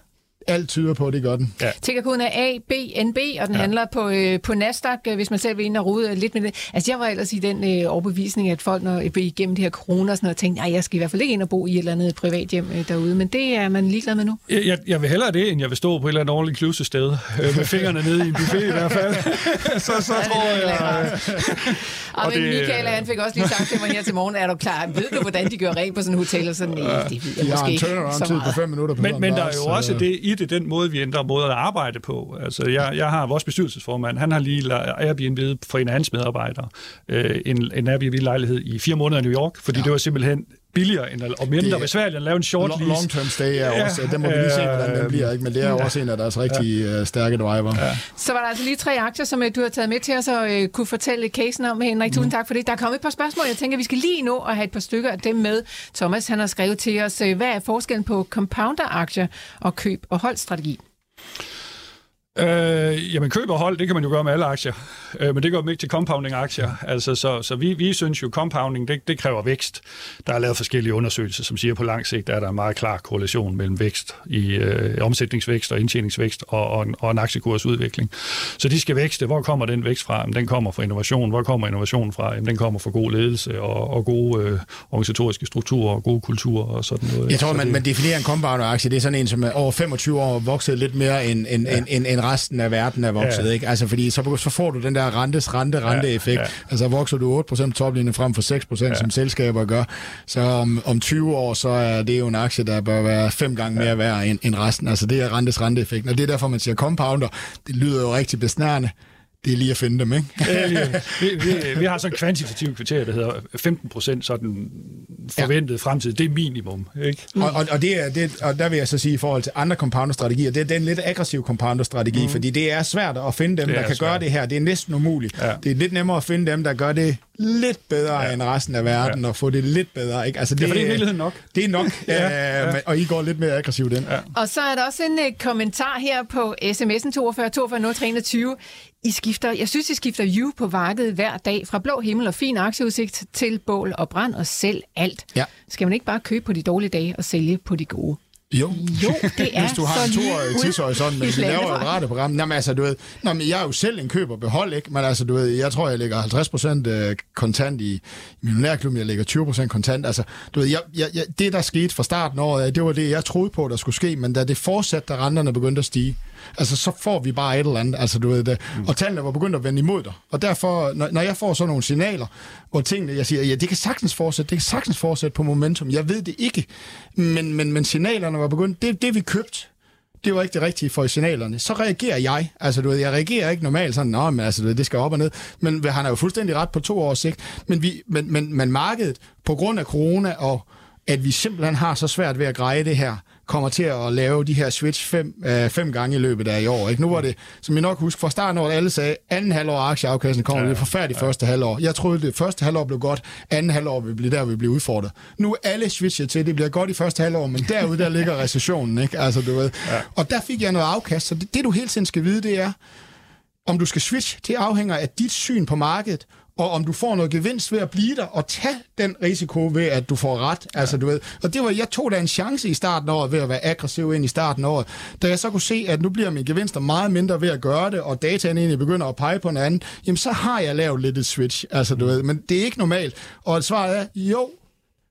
alt tyder på, at det gør den. Ja. Tickerkoden er ABNB, og den ja. handler på, øh, på Nasdaq, øh, hvis man selv vil ind og rode lidt med det. Altså, jeg var ellers i den øh, overbevisning, at folk, når vi igennem det her corona og sådan noget, tænkte, at jeg skal i hvert fald ikke ind og bo i et eller andet privat hjem øh, derude, men det er man ligeglad med nu. Jeg, jeg, jeg vil hellere det, end jeg vil stå på et eller andet ordentligt inclusive sted, øh, med fingrene nede i en buffet i hvert fald. så, så ja, tror jeg... Øh, og men det, Michael, han fik også lige sagt til mig her til morgen, er du klar? Ved du, hvordan de gør rent på sådan en hotel? Og sådan, nej, det ved jeg måske ikke så meget. på fem minutter. Men, men der er jo også det i det er den måde, vi ændrer måde at arbejde på. Altså, jeg, jeg har vores bestyrelsesformand, han har lige Airbnb for en af hans medarbejdere, øh, en, en Airbnb-lejlighed i fire måneder i New York, fordi ja. det var simpelthen billigere end, og mindre det, besværligt at lave en short lease. Long term stay er ja, også, den må vi lige se, hvordan den bliver, ikke? men det er ja, også en af deres rigtig ja. Øh, stærke driver. Ja. Så var der altså lige tre aktier, som øh, du har taget med til os og uh, kunne fortælle casen om, Henrik. Tusind mm. tak for det. Der er kommet et par spørgsmål. Jeg tænker, vi skal lige nå at have et par stykker af dem med. Thomas, han har skrevet til os, hvad er forskellen på compounder-aktier og køb- og holdstrategi? Øh, jamen køb og hold, det kan man jo gøre med alle aktier, øh, men det gør man ikke til compounding-aktier. Altså, så så vi, vi synes jo, compounding, det, det kræver vækst. Der er lavet forskellige undersøgelser, som siger, at på lang sigt er der en meget klar korrelation mellem vækst i øh, omsætningsvækst og indtjeningsvækst og, og, en, og en aktiekursudvikling. Så de skal vækste. Hvor kommer den vækst fra? Jamen, den kommer fra innovation. Hvor kommer innovation fra? Jamen, den kommer fra god ledelse og, og gode øh, organisatoriske strukturer og gode kulturer og sådan noget. Jeg tror, man, det... man definerer en compounder-aktie, det er sådan en, som er over 25 år vokset lidt mere end, end, ja. end, end resten af verden er vokset, ja. ikke? Altså, fordi så, så får du den der rentes, rente, rente effekt. Ja, ja. Altså, vokser du 8% toplinjen frem for 6%, ja. som selskaber gør, så om, om 20 år, så er det jo en aktie, der bør være fem gange mere værd end, end resten. Altså, det er rentes, rente effekt. Og det er derfor, man siger compounder. Det lyder jo rigtig besnærende det er lige at finde dem, ikke? ja, vi, vi, vi har sådan en kvantitativ kriterie, der hedder 15 procent sådan forventet ja. fremtid. Det er minimum, ikke? Mm. Og, og, og, det er, det, og der vil jeg så sige i forhold til andre compounder-strategier, det er den lidt aggressiv compounder-strategi, mm. fordi det er svært at finde dem, der kan svært. gøre det her. Det er næsten umuligt. Ja. Det er lidt nemmere at finde dem, der gør det lidt bedre ja. end resten af verden, ja. og få det lidt bedre. Ikke? Altså, det, ja, for det er virkeligheden nok. Det er nok, ja. Ja. og I går lidt mere aggressivt ind. Ja. Og så er der også en uh, kommentar her på sms'en 42 42 0321. I skifter, jeg synes, I skifter view på markedet hver dag, fra blå himmel og fin aktieudsigt til bål og brand og selv alt. Ja. Skal man ikke bare købe på de dårlige dage og sælge på de gode? Jo. jo, det er Hvis du har en toårig tidshorisont, men vi laver et radioprogram. Men altså, du ved, men jeg er jo selv en køber behold, ikke? Men altså, du ved, jeg tror, jeg lægger 50% øh, kontant i, i millionærklubben, jeg lægger 20% kontant. Altså, du ved, jeg, jeg, jeg, det, der skete fra starten af året, det var det, jeg troede på, der skulle ske, men da det fortsatte, da renterne begyndte at stige, altså, så får vi bare et eller andet. Altså, du ved, det, mm. Og tallene var begyndt at vende imod dig. Og derfor, når, når jeg får sådan nogle signaler, hvor tingene, jeg siger, ja, det kan sagtens fortsætte, det kan sagtens fortsætte på momentum. Jeg ved det ikke, men, men, men signalerne var begyndt, det, det vi købt, det var ikke det rigtige for signalerne. Så reagerer jeg. Altså, du ved, jeg reagerer ikke normalt sådan, Nå, men altså, du ved, det skal op og ned. Men han har jo fuldstændig ret på to års sigt. Men, vi, men, men, men markedet, på grund af corona og at vi simpelthen har så svært ved at greje det her, kommer til at lave de her switch fem, øh, fem gange i løbet af i år. Ikke? Nu var det, som jeg nok husker, fra starten af alle sagde, anden halvår aktieafkassen kommer, ja, er forfærdeligt ja. første halvår. Jeg troede, det første halvår blev godt, anden halvår vil blive der, vi bliver udfordret. Nu er alle switchet til, det bliver godt i første halvår, men derude, der ligger recessionen, ikke? Altså, du ved. Ja. Og der fik jeg noget afkast, så det, det du hele tiden skal vide, det er, om du skal switch, det afhænger af dit syn på markedet, og om du får noget gevinst ved at blive der, og tage den risiko ved, at du får ret. Ja. Altså, du ved. Og det var, jeg tog da en chance i starten af året ved at være aggressiv ind i starten af året. Da jeg så kunne se, at nu bliver mine gevinster meget mindre ved at gøre det, og dataen egentlig begynder at pege på en anden, jamen så har jeg lavet lidt et switch. Altså, du ved. Men det er ikke normalt. Og svaret er, jo,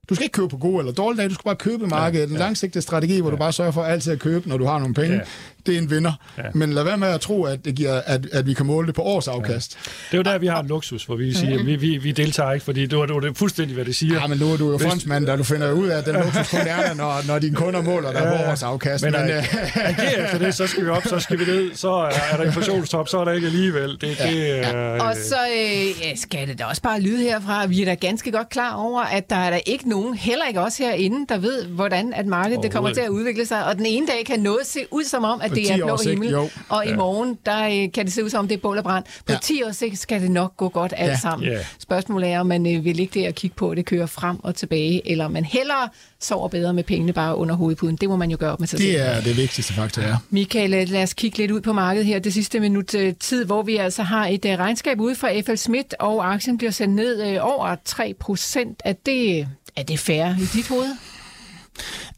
du skal ikke købe på gode eller dårlige dage, du skal bare købe markedet. Ja, ja. En langsigtet strategi, hvor ja. du bare sørger for altid at købe, når du har nogle penge. Ja det er en vinder. Ja. Men lad være med at tro, at, det giver, at, at vi kan måle det på års afkast. Ja. Det er jo der, vi har en luksus, hvor vi siger, at vi, vi, vi deltager ikke, fordi det var, det var fuldstændig, hvad det siger. Ja, men nu er du jo fondsmand, da du finder ud af, at den luksus kun er der, når, når dine kunder måler der ja, på års afkast. Men, men øh, agerer efter det, så skal vi op, så skal vi ned, så er der inflationstop, så er der ikke alligevel. Det, ja. det, ja. Og så øh, skal det da også bare lyde herfra. Vi er da ganske godt klar over, at der er der ikke nogen, heller ikke os herinde, der ved, hvordan at markedet det kommer til at udvikle sig. Og den ene dag kan noget se ud som om, at det er blå himmel. Jo. Og i morgen, der øh, kan det se ud som, det er bål og brand. På ja. 10 år sigt skal det nok gå godt alt ja. sammen. Yeah. Spørgsmålet er, om man øh, vil ligge der og kigge på, at det kører frem og tilbage, eller man hellere sover bedre med pengene bare under hovedpuden. Det må man jo gøre op med sig selv. Det er det vigtigste faktor, ja. Michael, øh, lad os kigge lidt ud på markedet her det sidste minut tid, hvor vi altså har et regnskab ude fra FL Schmidt, og aktien bliver sendt ned over 3 procent. Er det, er det fair i dit hoved?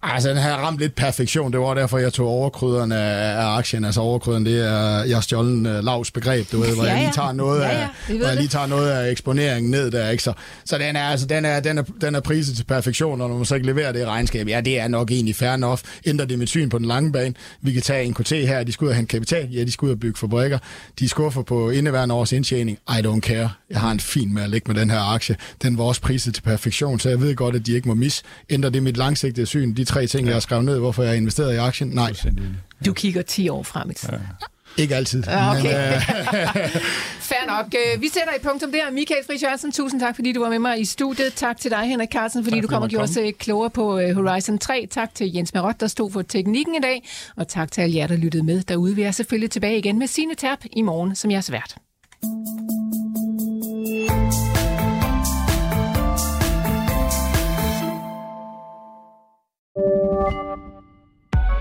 Altså, den har ramt lidt perfektion. Det var derfor, jeg tog overkryderen af, aktien. Altså, overkryderen, det er jeg stjålen uh, lavs begreb, du ved, hvor ja, ja. jeg lige tager noget ja, ja. af, hvor jeg lige tager noget af eksponeringen ned der, ikke? Så, så den er, altså, den er, den er, den er priset til perfektion, og når man så ikke leverer det regnskab, ja, det er nok egentlig fair enough. Ændrer det mit syn på den lange bane. Vi kan tage en KT her, de skal ud og hente kapital, ja, de skal ud og bygge fabrikker. De skuffer på indeværende års indtjening. I don't care. Jeg har en fin med at lægge med den her aktie. Den var også priset til perfektion, så jeg ved godt, at de ikke må mis. Ændrer det mit langsigtede syn. De tre ting, ja. jeg har skrevet ned, hvorfor jeg har investeret i aktien? Nej. Du kigger 10 år frem i tiden. Ja. Ikke altid. Okay. Men, uh... Fair nok. Øh, vi sætter et punktum der. Michael Friis Jørgensen, tusind tak, fordi du var med mig i studiet. Tak til dig, Henrik Carlsen, fordi tak, du kom og gjorde os øh, klogere på Horizon 3. Tak til Jens Marot, der stod for teknikken i dag. Og tak til alle jer, der lyttede med derude. Vi er selvfølgelig tilbage igen med sine Terp i morgen, som jeg er